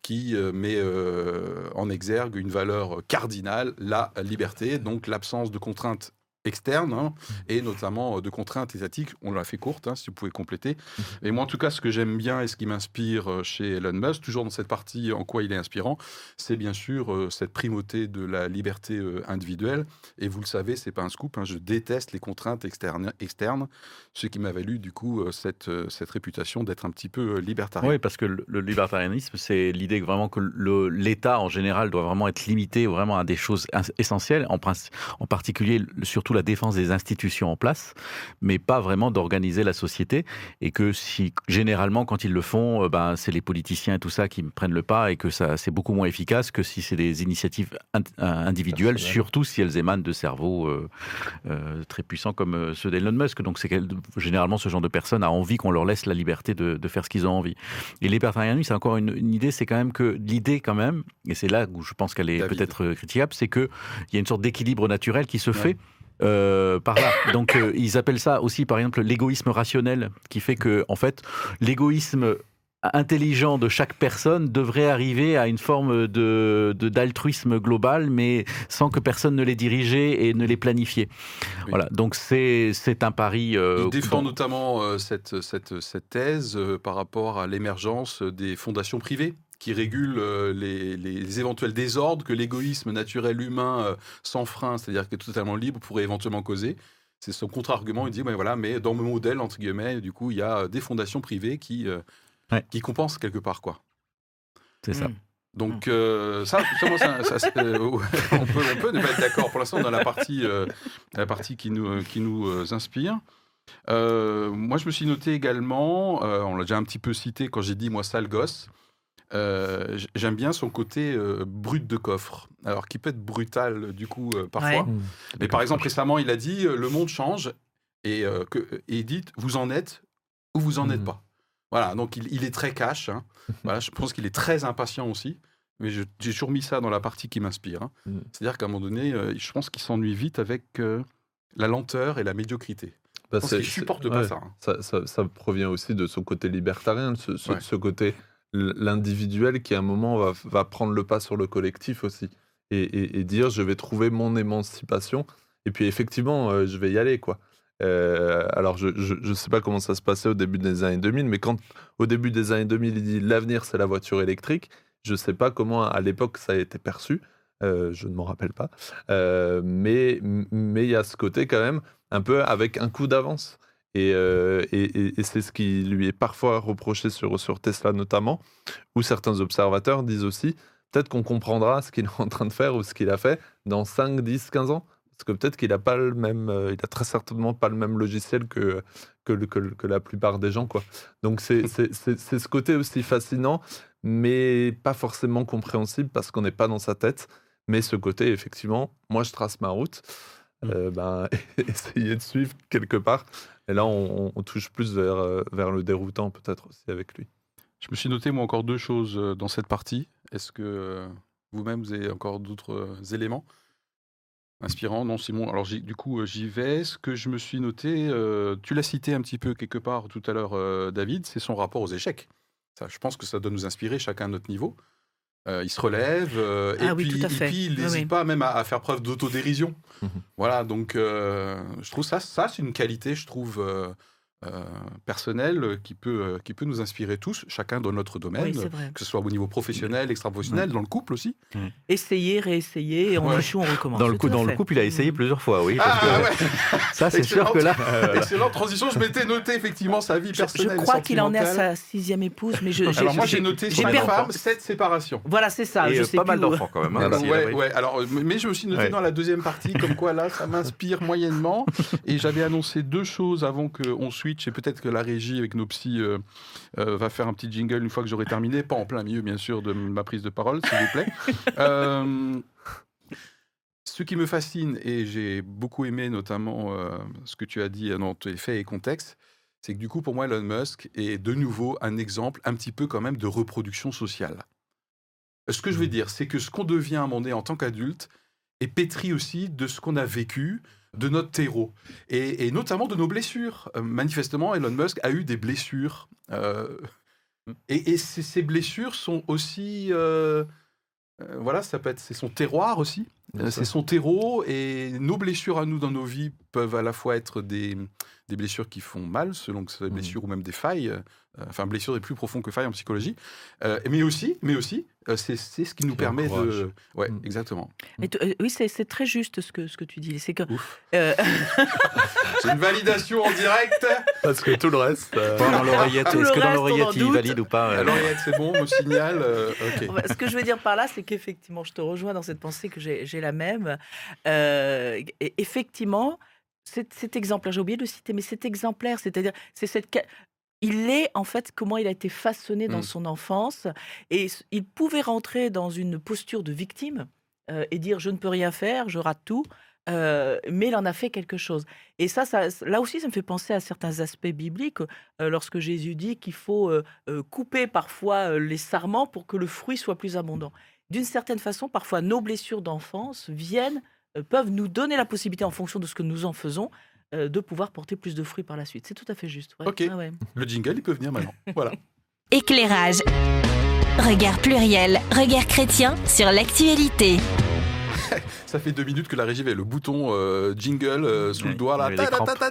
qui met en exergue une valeur cardinale, la liberté, donc l'absence de contraintes externes hein, mmh. et notamment euh, de contraintes étatiques. On l'a fait courte, hein, si vous pouvez compléter. Et mmh. moi, en tout cas, ce que j'aime bien et ce qui m'inspire euh, chez Elon Musk, toujours dans cette partie en quoi il est inspirant, c'est bien sûr euh, cette primauté de la liberté individuelle. Et vous le savez, c'est pas un scoop. Hein, je déteste les contraintes externes, externes ce qui m'a valu du coup cette, cette réputation d'être un petit peu libertarien. Oui, parce que le, libertarianisme, c'est l'idée vraiment que l'État en général doit vraiment être limité vraiment à des choses essentielles, en, en particulier surtout la défense des institutions en place, mais pas vraiment d'organiser la société. Et que si généralement, quand ils le font, euh, ben, c'est les politiciens et tout ça qui prennent le pas et que ça c'est beaucoup moins efficace que si c'est des initiatives euh, individuelles, surtout si elles émanent de cerveaux euh, très puissants comme ceux d'Elon Musk. Donc c'est généralement ce genre de personnes a envie qu'on leur laisse la liberté de, faire ce qu'ils ont envie. Et libertarianisme, c'est encore une, idée, c'est quand même que l'idée quand même, et c'est là où je pense qu'elle est peut-être critiquable, c'est qu'il y a une sorte d'équilibre naturel qui se fait euh, par là. Donc euh, ils appellent ça aussi par exemple l'égoïsme rationnel, qui fait que en fait l'égoïsme intelligent de chaque personne devrait arriver à une forme de d'altruisme global, mais sans que personne ne les dirigeait et ne les planifiait. Voilà, donc c'est un pari. Euh, Il défend notamment cette, cette, cette thèse par rapport à l'émergence des fondations privées qui régule euh, les, éventuels désordres que l'égoïsme naturel humain euh, sans frein, c'est-à-dire qui est totalement libre, pourrait éventuellement causer. C'est son contre-argument. Il dit, mais voilà, mais dans mon modèle, entre guillemets, du coup, il y a des fondations privées qui, euh, qui compensent quelque part, quoi. C'est ça. Hmm. Donc euh, ça, euh, on, peut, ne pas être d'accord. Pour l'instant, dans la partie, la partie qui nous, qui nous inspire. moi, je me suis noté également, on l'a déjà un petit peu cité quand j'ai dit moi sale gosse. J'aime bien son côté brut de coffre, alors qui peut être brutal du coup parfois. Mmh. Mais par exemple récemment, il a dit le monde change et, que, et dites vous en êtes ou vous en êtes mmh. pas. Voilà, donc il, est très cash. Hein. voilà, je pense qu'il est très impatient aussi. Mais j'ai toujours mis ça dans la partie qui m'inspire. Hein. Mmh. C'est-à-dire qu'à un moment donné, euh, je pense qu'il s'ennuie vite avec euh, la lenteur et la médiocrité. Bah, je supporte pas hein. ça, ça, ça, provient aussi de son côté libertarien, de ce, ce, côté l'individuel qui à un moment va, va, prendre le pas sur le collectif aussi et, et, dire je vais trouver mon émancipation et puis effectivement euh, je vais y aller quoi. Euh, alors, je ne sais pas comment ça se passait au début des années 2000, mais quand au début des années 2000, il dit l'avenir, c'est la voiture électrique, je ne sais pas comment à l'époque ça a été perçu. Euh, je ne m'en rappelle pas. Mais mais il y a ce côté quand même un peu avec un coup d'avance. Et, et, et c'est ce qui lui est parfois reproché sur, sur Tesla notamment, où certains observateurs disent aussi, peut-être qu'on comprendra ce qu'il est en train de faire ou ce qu'il a fait dans 5, 10, 15 ans. Parce que peut-être qu'il n'a pas le même, euh, il a très certainement pas le même logiciel que, que, que, la plupart des gens. Quoi. Donc c'est ce côté aussi fascinant, mais pas forcément compréhensible parce qu'on n'est pas dans sa tête. Mais ce côté, effectivement, moi je trace ma route. Mmh. Euh, ben, essayer de suivre quelque part. Et là, on, touche plus vers, euh, vers le déroutant peut-être aussi avec lui. Je me suis noté, moi, encore deux choses dans cette partie. Est-ce que vous-même, vous avez encore d'autres éléments Inspirant, non Simon. Alors du coup, euh, j'y vais. Ce que je me suis noté, euh, tu l'as cité un petit peu quelque part tout à l'heure, euh, David, c'est son rapport aux échecs. Ça, je pense que ça doit nous inspirer chacun à notre niveau. Il se relève et, ah puis, il n'hésite pas même à, faire preuve d'autodérision. Mmh voilà, donc je trouve ça, ça c'est une qualité, je trouve, euh, personnel qui peut, euh, qui peut nous inspirer tous, chacun dans notre domaine, que ce soit au niveau professionnel, extra-professionnel, dans le couple aussi. Mmh. Essayer, réessayer, et on échoue, on recommence. Dans le, coup, dans le couple, il a essayé mmh. plusieurs fois, oui. Ah, ça, c'est sûr que là. Excellente transition, je m'étais noté effectivement sa vie personnelle. Je, crois qu'il en est à sa sixième épouse, mais je. Alors moi, j'ai noté sur les femmes, sept séparations. Voilà, c'est ça. Et je euh, sais pas mal d'enfants quand même. Hein, ouais, ouais, alors, mais je me suis noté dans la deuxième partie, comme quoi là, ça m'inspire moyennement. Et j'avais annoncé deux choses avant qu'on et peut-être que la régie avec nos psys euh, euh, va faire un petit jingle une fois que j'aurai terminé, pas en plein milieu bien sûr de ma prise de parole, s'il vous plaît. Euh, ce qui me fascine, et j'ai beaucoup aimé notamment ce que tu as dit dans tes faits et contextes, c'est que du coup pour moi Elon Musk est de nouveau un exemple un petit peu quand même de reproduction sociale. Ce que je veux mmh. dire, c'est que ce qu'on devient à un moment donné en tant qu'adulte est pétri aussi de ce qu'on a vécu, de notre terreau et, notamment de nos blessures. Euh, manifestement, Elon Musk a eu des blessures. Euh, et, ces, blessures sont aussi. Euh, voilà, ça peut être. C'est son terroir aussi. C'est son terreau. Et nos blessures à nous dans nos vies peuvent à la fois être des, des blessures qui font mal, selon que ce soit des mmh. blessures ou même des failles. enfin, blessures est plus profond que failles en psychologie. mais aussi, mais aussi euh, c'est ce qui nous permet de. Ouais, mm. exactement. Euh, oui, c'est très juste ce que, ce que tu dis. C'est que. Euh, c'est une validation en direct. Parce que tout le reste. Dans l'oreillette, est-ce que dans l'oreillette il valide ou pas L'oreillette, c'est bon, me signale. Ce que je veux dire par là, c'est qu'effectivement, je te rejoins dans cette pensée que j'ai la même. effectivement, cet, exemplaire, j'ai oublié de le citer, mais cet exemplaire, c'est-à-dire, c'est cette il est en fait comment il a été façonné dans mmh. son enfance et il pouvait rentrer dans une posture de victime euh, et dire je ne peux rien faire, je rate tout. Euh, mais il en a fait quelque chose. Et ça, ça, là aussi, ça me fait penser à certains aspects bibliques, euh, lorsque Jésus dit qu'il faut couper parfois les sarments pour que le fruit soit plus abondant. D'une certaine façon, parfois, nos blessures d'enfance viennent, peuvent nous donner la possibilité, en fonction de ce que nous en faisons, euh, de pouvoir porter plus de fruits par la suite. C'est tout à fait juste. Ok. Ah Le jingle, il peut venir maintenant. voilà. Éclairage. Regard pluriel, regard chrétien sur l'actualité. Ça fait deux minutes que la régie avait le bouton euh, jingle euh, sous le doigt là.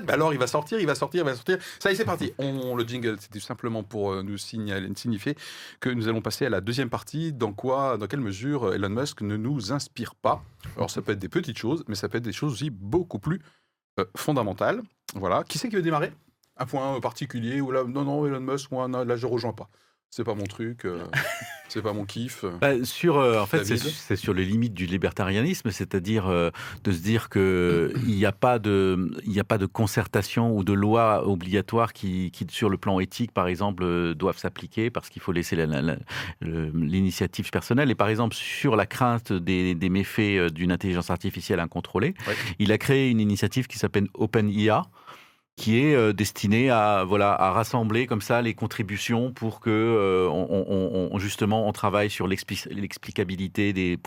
alors il va sortir, il va sortir, il va sortir. Ça y est, c'est parti. On, le jingle, c'était simplement pour nous signaler, signifier que nous allons passer à la deuxième partie. Dans quoi, dans quelle mesure Elon Musk ne nous inspire pas? Alors ça peut être des petites choses, mais ça peut être des choses aussi beaucoup plus euh, fondamentale. Voilà. Qui c'est qui veut démarrer? Un point particulier ou là, non, non, Elon Musk, moi, là, je rejoins pas. C'est pas mon truc, euh, c'est pas mon kiff. Bah, sur, euh, en fait, c'est sur les limites du libertarianisme, c'est-à-dire euh, de se dire que il n'y a pas de, il n'y a pas de concertation ou de loi obligatoire qui, qui, sur le plan éthique, par exemple, euh, doivent s'appliquer parce qu'il faut laisser la- la- la- le- l'initiative personnelle. Et par exemple, sur la crainte des, des méfaits euh, d'une intelligence artificielle incontrôlée, Ouais. il a créé une initiative qui s'appelle OpenIA qui est euh, destinée à voilà à rassembler comme ça les contributions pour que euh, on, justement on travaille sur l'expli- l'explicabilité des,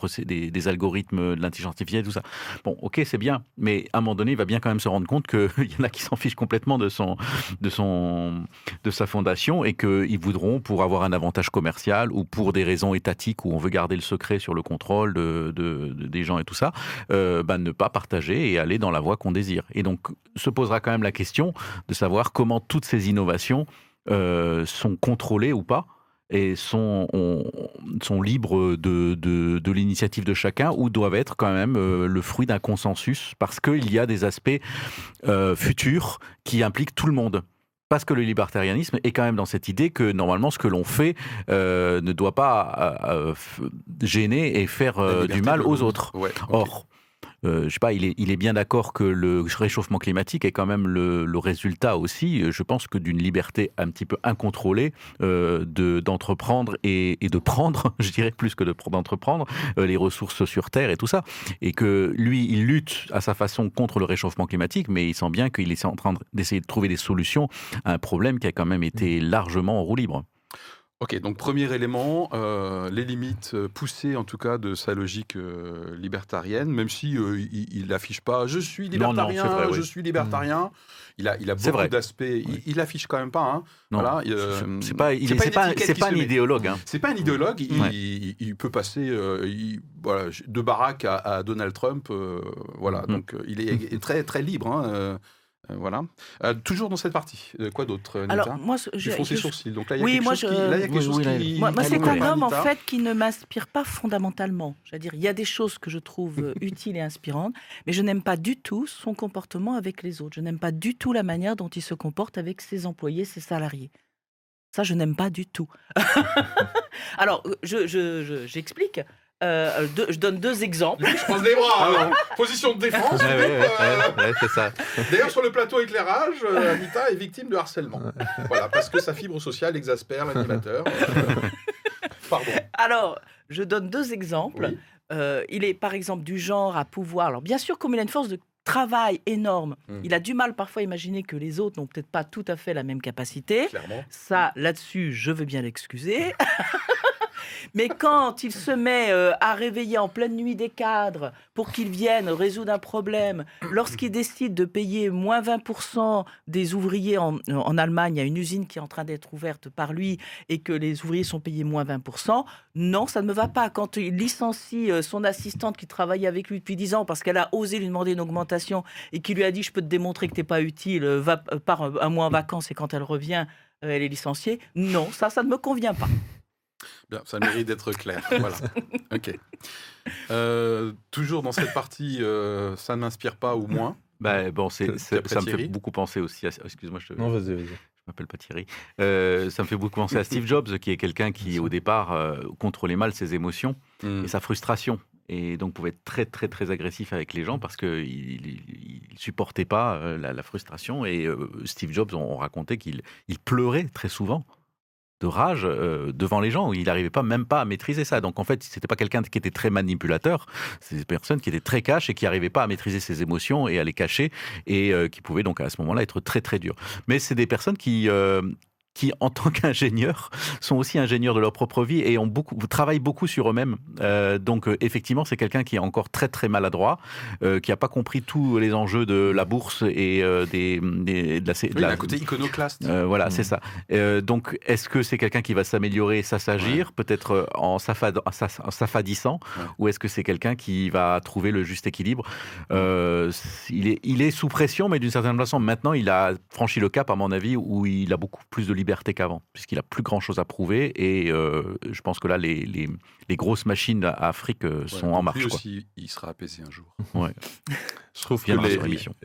des algorithmes de l'intelligence artificielle tout ça. Bon, ok, c'est bien, mais à un moment donné, il va bien quand même se rendre compte qu'il y en a qui s'en fichent complètement de son de son de sa fondation et qu'ils voudront pour avoir un avantage commercial ou pour des raisons étatiques où on veut garder le secret sur le contrôle de- des gens et tout ça, euh, bah, ne pas partager et aller dans la voie qu'on désire. Et donc se posera quand même la question de savoir comment toutes ces innovations euh, sont contrôlées ou pas et sont, on- sont libres de, de, de l'initiative de chacun ou doivent être quand même euh, le fruit d'un consensus parce qu'il y a des aspects euh, futurs qui impliquent tout le monde. Parce que le libertarianisme est quand même dans cette idée que normalement ce que l'on fait euh, ne doit pas euh, gêner et faire euh, du mal aux autres. Ouais. Or, euh, je sais pas, il est, bien d'accord que le réchauffement climatique est quand même le, résultat aussi, euh, je pense, que d'une liberté un petit peu incontrôlée euh, de d'entreprendre et, de prendre, je dirais plus que de d'entreprendre euh, les ressources sur Terre et tout ça, et que lui, il lutte à sa façon contre le réchauffement climatique, mais il sent bien qu'il est en train de- d'essayer de trouver des solutions à un problème qui a quand même été largement en roue libre. Ok, donc premier élément, euh, les limites euh, poussées en tout cas de sa logique euh, libertarienne, même si euh, il, il affiche pas je suis Non, non, libertarien, c'est vrai, oui. je suis libertarien. Il a, il a beaucoup d'aspects. Il, il affiche quand même pas. Hein. Non, Voilà, c'est pas, il c'est est- pas pas, un idéologue. hein. C'est pas un idéologue. Il, Ouais. il- il peut passer voilà, de Barack à, à Donald Trump. voilà, Mhm. donc il est très très libre. hein, voilà. Euh, toujours dans cette partie. Euh, quoi d'autre, euh, Alors, moi, je- foncé je- sourcils. Donc là, il y a Oui, quelque moi, chose je- qui. Là, il y a quelque Oui, chose oui, là, qui. Moi, c'est un homme, en fait, qui ne m'inspire pas fondamentalement. C'est-à-dire, il y a des choses que je trouve euh, utiles et inspirantes, mais je n'aime pas du tout son comportement avec les autres. Je n'aime pas du tout la manière dont il se comporte avec ses employés, ses salariés. Ça, je n'aime pas du tout. Alors, euh, je- je- je- j'explique. Euh, deux- je donne deux exemples. Je croise les bras. alors. Position de défense. Ouais, ouais, ouais, Euh, ouais, ouais, c'est ça. D'ailleurs, sur le plateau éclairage, euh, Anita est victime de harcèlement. Voilà, parce que sa fibre sociale exaspère l'animateur. Pardon. Alors, je donne deux exemples. Oui. Euh, il est par exemple du genre à pouvoir. Alors, bien sûr, comme il a une force de travail énorme, Mm. il a du mal parfois à imaginer que les autres n'ont peut-être pas tout à fait la même capacité. Clairement. Ça, là-dessus, je veux bien l'excuser. Mais quand il se met euh, à réveiller en pleine nuit des cadres pour qu'ils viennent résoudre un problème, lorsqu'il décide de payer moins 20% des ouvriers en, Allemagne, a une usine qui est en train d'être ouverte par lui et que les ouvriers sont payés moins 20%, non, ça ne me va pas. Quand il licencie euh, son assistante qui travaillait avec lui depuis 10 ans parce qu'elle a osé lui demander une augmentation et qui lui a dit je peux te démontrer que tu n'es pas utile, euh, va, pars un, mois en vacances et quand elle revient, elle est licenciée. Non, ça, ça ne me convient pas. Bien, ça mérite d'être clair. Voilà. Ok. Euh, toujours dans cette partie, euh, ça ne m'inspire pas ou moins. Bah, bon, c'est, c'est- Après ça me fait Thierry. beaucoup penser aussi à. Excuse-moi, je te. Non, vas-y, vas-y. Je m'appelle pas Thierry. Euh, ça me fait beaucoup penser à Steve Jobs, qui est quelqu'un qui, au départ, euh, contrôlait mal ses émotions Hmm. et sa frustration. Et donc pouvait être très, très, très agressif avec les gens parce qu'il il, il supportait pas euh, la, la frustration. Et euh, Steve Jobs, on, on racontait qu'il il pleurait très souvent de rage euh, devant les gens. Il n'arrivait pas même pas à maîtriser ça. Donc en fait, c'était pas quelqu'un qui était très manipulateur. C'est des personnes qui étaient très cash et qui n'arrivaient pas à maîtriser ses émotions et à les cacher et euh, qui pouvaient donc à ce moment-là être très très durs. Mais c'est des personnes qui euh, qui, en tant qu'ingénieurs, sont aussi ingénieurs de leur propre vie et ont beaucoup, travaillent beaucoup sur eux-mêmes. Euh, donc, euh, effectivement, c'est quelqu'un qui est encore très, très maladroit, euh, qui n'a pas compris tous les enjeux de la bourse et euh, des, des- de la... de Oui, il y la- a un côté iconoclaste. euh, voilà, c'est ça. Euh, donc, est-ce que c'est quelqu'un qui va s'améliorer, s'assagir, peut-être euh, en, s'affad- s'affadissant, Ouais. ou est-ce que c'est quelqu'un qui va trouver le juste équilibre? Euh, il, est, il est sous pression, mais d'une certaine façon, maintenant, il a franchi le cap, à mon avis, où il a beaucoup plus de liberté qu'avant, puisqu'il a plus grand-chose à prouver. Et euh, je pense que là, les, les- les grosses machines à Afrique euh, Ouais, sont en marche. Lui quoi. aussi, il sera apaisé un jour. Je trouve que les,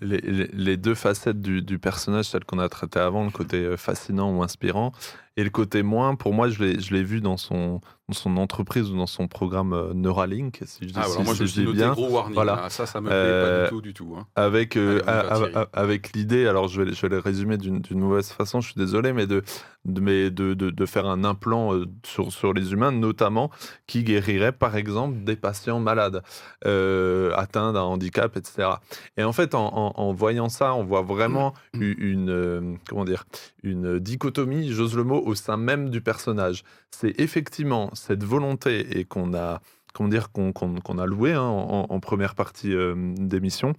les, les- les deux facettes du, du personnage, celles qu'on a traitées avant, le côté euh, fascinant ou inspirant, Et le côté moins, pour moi, je l'ai vu dans son, dans son entreprise ou dans son programme euh, Neuralink, si je dis, ah, si, moi, je, dis bien. Gros warning, voilà. Ça, ça me plaît pas euh, du tout, du tout. Hein. Avec, euh, avec l'idée, alors je vais, je vais les résumer d'une mauvaise façon, je suis désolé, mais de, de, mais de, de, de faire un implant sur, sur les humains, notamment qui guérirait par exemple des patients malades, atteints d'un handicap, etc. Et en fait, en, en, en, voyant ça, on voit vraiment une, une comment dire, une dichotomie, j'ose le mot, au sein même du personnage. C'est effectivement cette volonté et qu'on a, comment dire, qu'on a loué hein, en, première partie euh, d'émission,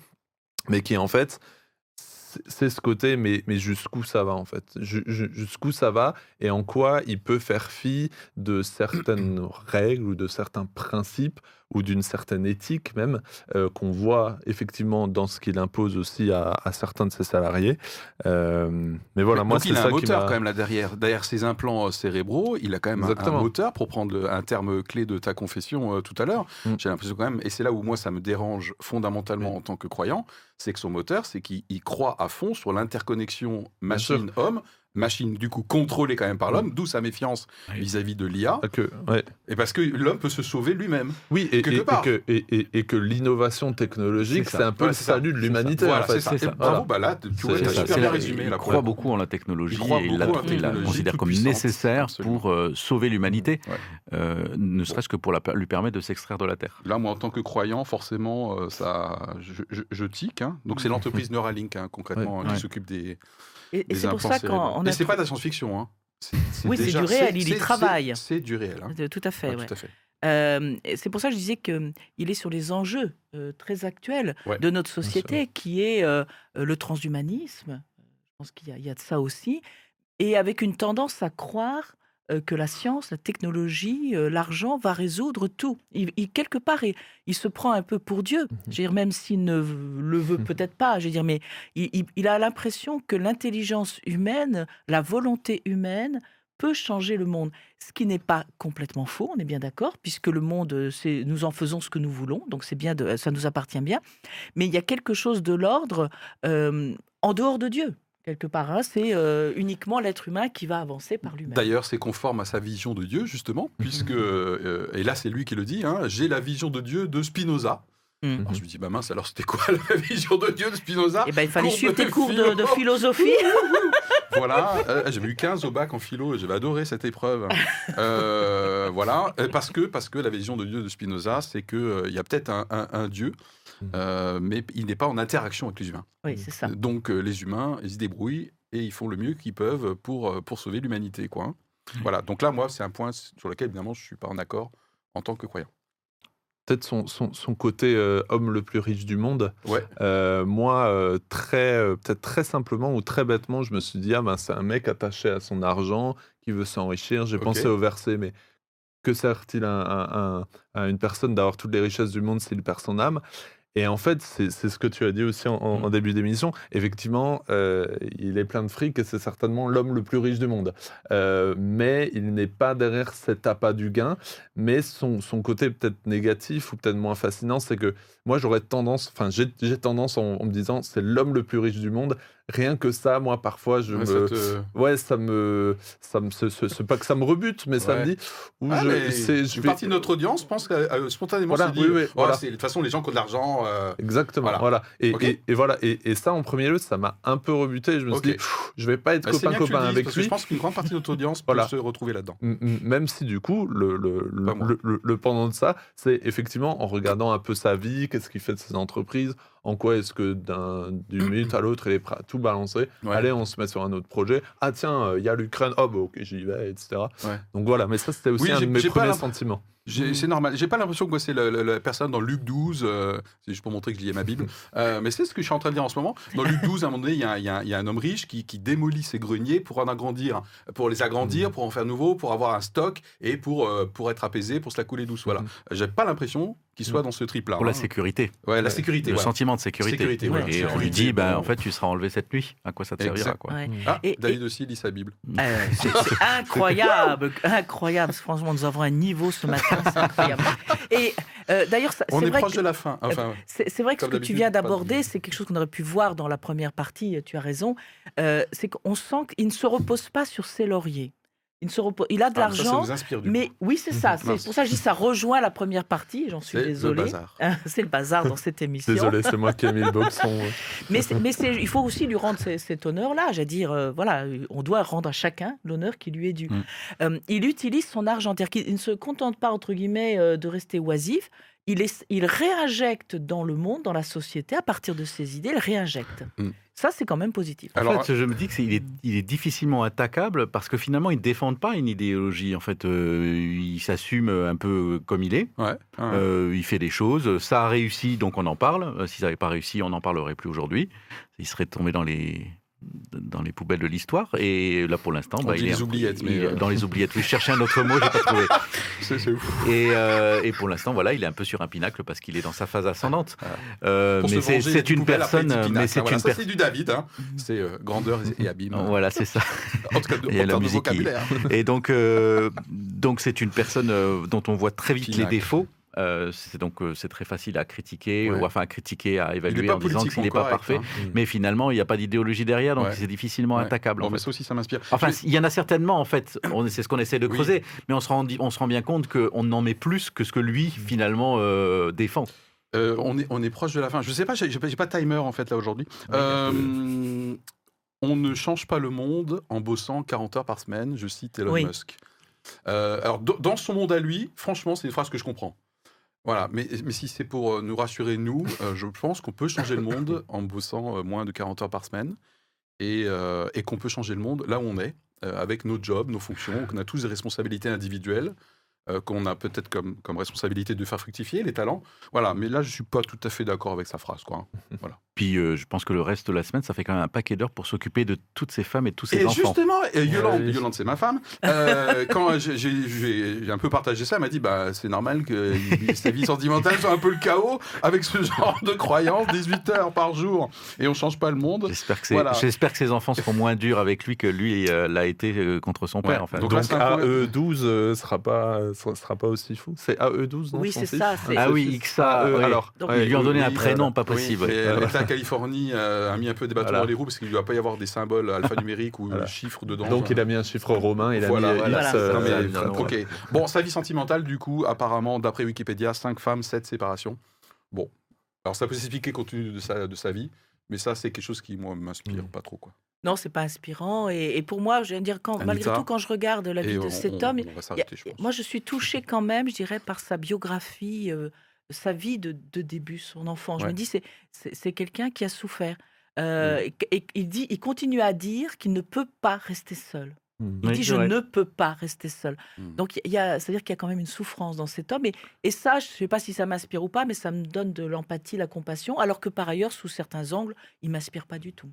mais qui en fait c'est ce côté, mais, mais jusqu'où ça va en fait? Jusqu'où ça va et en quoi il peut faire fi de certaines règles ou de certains principes ou d'une certaine éthique même euh, qu'on voit effectivement dans ce qu'il impose aussi à, certains de ses salariés. Euh, mais voilà, moi c'est ça a un moteur quand même là derrière, derrière ses implants euh, cérébraux, il a quand même un, moteur pour prendre un terme clé de ta confession tout à l'heure. Mm. J'ai l'impression quand même, et c'est là où moi ça me dérange fondamentalement en tant que croyant, c'est que son moteur, c'est qu'il croit à fond sur l'interconnexion machine-homme machine du coup contrôlée quand même par l'homme, d'où sa méfiance vis-à-vis de l'IA. ouais. Et parce que l'homme peut se sauver lui-même. Oui, et, que, et, que l'innovation technologique, c'est un peu le salut de l'humanité. Voilà, c'est ça. Bravo, bah là, tu vois, super bien résumé. Il croit beaucoup en la technologie et il la, considère comme nécessaire pour euh, sauver l'humanité, euh, ne serait-ce que pour lui permettre de s'extraire de la Terre. Là, moi, en tant que croyant, forcément, euh, ça, je, tique. Hein. Donc, c'est l'entreprise Neuralink, hein, concrètement, qui s'occupe des et, c'est pour ça qu'on c'est pas de la science-fiction. Hein. oui, c'est du réel, il y travaille. C'est du réel. Hein. Tout à fait. Euh, c'est pour ça que je disais qu'il est sur les enjeux euh, très actuels de notre société, qui est euh, le transhumanisme. Je pense qu'il y, a de ça aussi. Et avec une tendance à croire que la science, la technologie, euh, l'argent va résoudre tout. Il, quelque part, il, se prend un peu pour Dieu. Mhm. Je veux dire, même s'il ne le veut mhm. peut-être pas. Je veux dire, mais il, a l'impression que l'intelligence humaine, la volonté humaine peut changer le monde. Ce qui n'est pas complètement faux, on est bien d'accord, puisque le monde, c'est nous en faisons ce que nous voulons, donc c'est bien, de, ça nous appartient bien. Mais il y a quelque chose de l'ordre euh, en dehors de Dieu quelque part. Hein, c'est euh, uniquement l'être humain qui va avancer par lui-même. D'ailleurs, c'est conforme à sa vision de Dieu, justement, mhm. puisque, euh, et là c'est lui qui le dit, hein, j'ai la vision de Dieu de Spinoza. Mhm. Alors, je me dis, bah mince, alors c'était quoi la vision de Dieu de Spinoza? Eh ben, il fallait suivre tes cours de, philosophie. Voilà, euh, j'ai eu 15 au bac en philo et j'avais adoré cette épreuve. voilà, parce que, parce que la vision de Dieu de Spinoza, c'est qu'il il y a peut-être un Dieu Mmh. Euh, mais il n'est pas en interaction avec les humains. Oui, c'est ça. Donc euh, les humains, ils se débrouillent et ils font le mieux qu'ils peuvent pour, euh, pour sauver l'humanité. quoi. Hein. Voilà, donc là, moi, c'est un point sur lequel, évidemment, je ne suis pas en accord en tant que croyant. Peut-être son, son, son, côté homme le plus riche du monde. Ouais. moi, très, peut-être très simplement ou très bêtement, je me suis dit, ah ben, c'est un mec attaché à son argent qui veut s'enrichir. J'ai pensé au verset, mais que sert-il à, à, une personne d'avoir toutes les richesses du monde s'il perd son âme? Et en fait, c'est ce que tu as dit aussi en, mmh. début d'émission. Effectivement, euh, il est plein de fric et c'est certainement l'homme le plus riche du monde. Euh, mais il n'est pas derrière cet appât du gain. Mais son, son côté peut-être négatif ou peut-être moins fascinant, c'est que moi, j'aurais tendance, enfin, j'ai tendance en, me disant, c'est l'homme le plus riche du monde. Rien que ça, moi, parfois, je ouais, me, ça ouais, ça me, ça me, c'est pas que ça me rebute, mais ça me dit, où ah, je, c'est, je partie de notre audience pense spontanément, voilà, dit, oui, oui, voilà. de toute façon, les gens qui ont de l'argent. Euh, Exactement, voilà. Et, et, voilà, et, et, ça, en premier lieu, ça m'a un peu rebuté. Je me suis dit, je vais pas être bah, copain copain avec lui. je pense qu'une grande partie de notre audience peut se retrouver là-dedans. Même si du coup, le, le, le, le pendant de ça, c'est effectivement en regardant un peu sa vie, qu'est-ce qu'il fait de ses entreprises, en quoi est-ce que d'une minute à l'autre, il est prêt à tout balancer. Allez, on se met sur un autre projet. Ah tiens, il y a l'Ukraine, oh bah ok, j'y vais, etc. Donc voilà, mais ça c'était aussi un de mes premiers sentiments. C'est normal. J'ai pas l'impression que c'est la, personne dans Luc 12, euh, c'est juste pour montrer que je lis ma Bible, euh, mais c'est ce que je suis en train de dire en ce moment. Dans Luc 12, à un moment donné, il y, a, un homme riche qui, démolit ses greniers pour en agrandir, pour les agrandir, pour en faire nouveau, pour avoir un stock et pour, euh, pour être apaisé, pour se la couler douce. Voilà. J'ai pas l'impression qu'il soit dans ce trip-là. Pour la sécurité. Ouais, la sécurité. Le sentiment de sécurité. et on lui dit, bah, en fait, tu seras enlevé cette nuit. À quoi ça te servira quoi. Ah, David aussi lit sa Bible. c'est incroyable, incroyable. Franchement, nous avons un niveau ce matin, c'est incroyable. Et euh, d'ailleurs, on est, proche de la fin. Enfin, c'est vrai que ce que tu viens d'aborder, c'est quelque chose qu'on aurait pu voir dans la première partie. Tu as raison. Euh, c'est qu'on sent qu'il ne se repose pas sur ses lauriers. Il, ne se repose- il a de Ah, l'argent, vous inspire, du mais coup. oui, c'est ça. C'est pour ça que je dis ça rejoint la première partie. J'en suis C'est le désolée. bazar. c'est le bazar dans cette émission. Désolé, c'est moi qui ai mis le boxon. Mais, mais il faut aussi lui rendre ce- cet honneur-là. J'ai dire, euh, voilà, on doit rendre à chacun l'honneur qui lui est dû. Mm. Euh, il utilise son argent, c'est-à-dire qu'il ne se contente pas, entre guillemets, euh, de rester oisif. Il, est, il réinjecte dans le monde, dans la société, à partir de ses idées, il réinjecte. Mm. Ça, c'est quand même positif. En Alors, fait, je me dis qu'il est, il est difficilement attaquable parce que finalement, ils ne défendent pas une idéologie. En fait, euh, il s'assume un peu comme il est. ouais, ouais. Euh, il fait des choses. Ça a réussi, donc on en parle. Euh, Si ça n'avait pas réussi, on n'en parlerait plus aujourd'hui. Il serait tombé dans les dans les poubelles de l'histoire. Et là, pour l'instant, bah, il est les oubliettes, il- mais, euh, dans les oubliettes. Oui, je cherchais un autre mot, j'ai pas trouvé. c'est c'est ouf. Et, euh, et pour l'instant, voilà, il est un peu sur un pinacle parce qu'il est dans sa phase ascendante. Euh, mais c'est c'est une personne. Mais hein, c'est voilà, une personne. c'est du David. hein. C'est euh, grandeur et abîme. Voilà, c'est ça. En tout cas, de, en la de musique qui- vocabulaire. Et donc, donc c'est une personne dont on voit très vite les défauts. Euh, c'est donc euh, c'est très facile à critiquer, Ouais. ou enfin à critiquer, à évaluer en disant qu'il n'est pas parfait. hein. Mais finalement, il n'y a pas d'idéologie derrière, donc Ouais. c'est difficilement Ouais. attaquable. Bon, en mais fait. ça aussi, ça m'inspire. Enfin, il y en a certainement, en fait. C'est ce qu'on essaie de Oui. creuser, mais on se rend, on se rend bien compte qu'on en met plus que ce que lui finalement euh, défend. Euh, on, est, on est proche de la fin. Je sais pas, j'ai pas, pas de timer en fait là aujourd'hui. Euh, on ne change pas le monde en bossant 40 heures par semaine, je cite Elon Oui. Musk. Euh, alors, dans son monde à lui, franchement, c'est une phrase que je comprends. Voilà, mais, mais si c'est pour euh, nous rassurer, nous, euh, je pense qu'on peut changer le monde en bossant euh, moins de 40 heures par semaine et, euh, et qu'on peut changer le monde là où on est, euh, avec nos jobs, nos fonctions, qu'on a tous des responsabilités individuelles, euh, qu'on a peut-être comme, comme responsabilité de faire fructifier les talents. Voilà, mais là, je suis pas tout à fait d'accord avec sa phrase. Quoi. hein. Puis euh, je pense que le reste de la semaine, ça fait quand même un paquet d'heures pour s'occuper de toutes ces femmes et tous ces Et enfants. justement, et Yolande. Yolande, c'est ma femme, euh, quand j'ai- un peu partagé ça, elle m'a dit bah, c'est normal que sa vie sentimentale soit un peu le chaos avec ce genre de croyances, 18 heures par jour, et on change pas le monde. J'espère que, Voilà. que ses enfants seront moins durs avec lui que lui euh, l'a été euh, contre son Ouais. père. En fait. Donc Donc, là, c'est un peu- AE12 euh, sera pas sera, sera pas aussi fou. C'est AE12 non Oui, c'est ça, Ah son oui. XA, oui. alors. Ils lui ont donné un prénom voilà. pas possible. Californie euh, a mis un peu des bâtons Voilà. dans les roues parce qu'il ne doit pas y avoir des symboles alphanumériques ou Voilà. chiffres dedans. Donc il a mis un chiffre romain, il a Voilà, mis voilà. X, Voilà. euh, Non, mais, euh, évidemment, voilà. ok. Bon, sa vie sentimentale, du coup, apparemment, d'après Wikipédia, 5 femmes, 7 séparations. Bon. Alors, ça peut s'expliquer compte tenu de sa, de sa vie, mais ça, c'est quelque chose qui, moi, m'inspire Mm. pas trop. Quoi. Non, c'est pas inspirant. Et, et pour moi, je viens de dire, quand, malgré tout, quand je regarde la vie Et de on- cet on- homme, on a- je moi, je suis touchée quand même, je dirais, par sa biographie, euh, sa vie de, de début, son enfant. Je Ouais. me dis, c'est, c'est, c'est quelqu'un qui a souffert. Euh, et, et il, dit, il continue à dire qu'il ne peut pas rester seul. Mm. Il Oui, dit, je vrai. ne peux pas rester seul. Mm. Donc, il y a, c'est-à-dire qu'il y a quand même une souffrance dans cet homme. Et, et ça, je ne sais pas si ça m'inspire ou pas, mais ça me donne de l'empathie, la compassion, alors que par ailleurs, sous certains angles, il m'inspire pas du tout.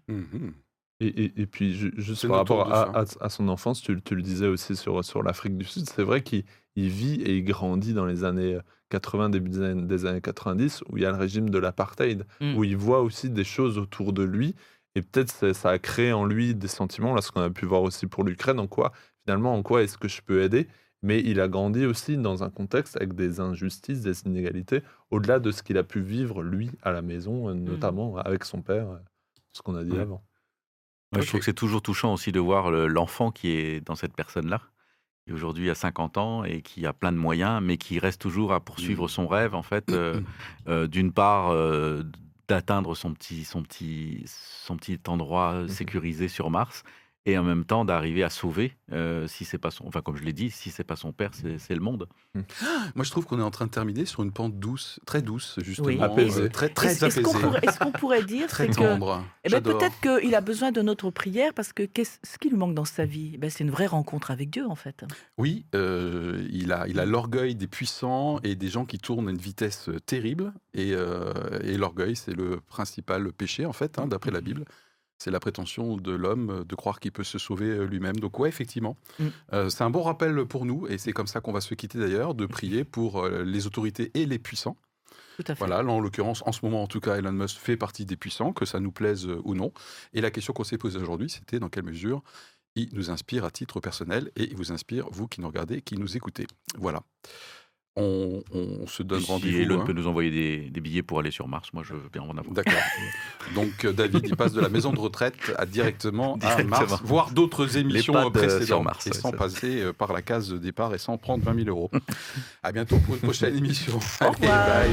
Et, et- et puis, ju- juste C'est par rapport à, à- à son enfance, tu, tu le disais aussi sur, sur l'Afrique du Sud, c'est vrai qu'il il vit et il grandit dans les années 80, début des années, des années 90, où il y a le régime de l'apartheid, Mm. où il voit aussi des choses autour de lui, et peut-être c'est- ça a créé en lui des sentiments, là, ce qu'on a pu voir aussi pour l'Ukraine, en quoi, finalement, en quoi est-ce que je peux aider mais il a grandi aussi dans un contexte avec des injustices, des inégalités, au-delà de ce qu'il a pu vivre, lui, à la maison, euh, notamment avec son père, euh, ce qu'on a dit Ouais. avant. Ouais. Je trouve que c'est toujours touchant aussi de voir le- l'enfant qui est dans cette personne-là, aujourd'hui a 50 ans et qui a plein de moyens, mais qui reste toujours à poursuivre Mm. son rêve, en fait, euh, euh, d'une part, euh, d'atteindre son petit, son, petit, son petit endroit sécurisé sur Mars, et en même temps d'arriver à sauver, euh, si c'est pas son, enfin comme je l'ai dit, si c'est pas son père, c'est le monde. Moi, je trouve qu'on est en train de terminer sur une pente douce, très douce, justement. Oui. Apaisée. très, très Est-ce est-ce qu'on apaisée. pourrait, est-ce qu'on pourrait dire, Très c'est que tendre. Eh ben, peut-être qu'il a besoin de notre prière parce que qu'est-ce ce qui lui manque dans sa vie? Eh ben, C'est une vraie rencontre avec Dieu, en fait. Oui, euh, il a, il a l'orgueil des puissants et des gens qui tournent à une vitesse terrible. Et, euh, et l'orgueil, c'est le principal péché, en fait, hein, d'après la Bible. C'est la prétention de l'homme euh, de croire qu'il peut se sauver euh, lui-même. Donc, ouais, effectivement, Mm. Euh, c'est un bon rappel pour nous. Et c'est comme ça qu'on va se quitter d'ailleurs, de prier pour les autorités et les puissants. Tout à fait. Voilà, là, en l'occurrence, en ce moment, en tout cas, Elon Musk fait partie des puissants, que ça nous plaise ou non. Et la question qu'on s'est posée aujourd'hui, c'était dans quelle mesure il nous inspire à titre personnel et il vous inspire, vous qui nous regardez, qui nous écoutez. Voilà. On, se donne rendez-vous. Elon hein. peut nous envoyer des, billets pour aller sur Mars. Moi, je veux bien en avoir. D'accord. Donc, euh, David, il passe de la maison de retraite à directement, à Mars, voir d'autres émissions euh, précédentes. Mars, et sans passer euh, par la case de départ et sans prendre 20 000 euros. à bientôt pour une prochaine émission. Au revoir. bye.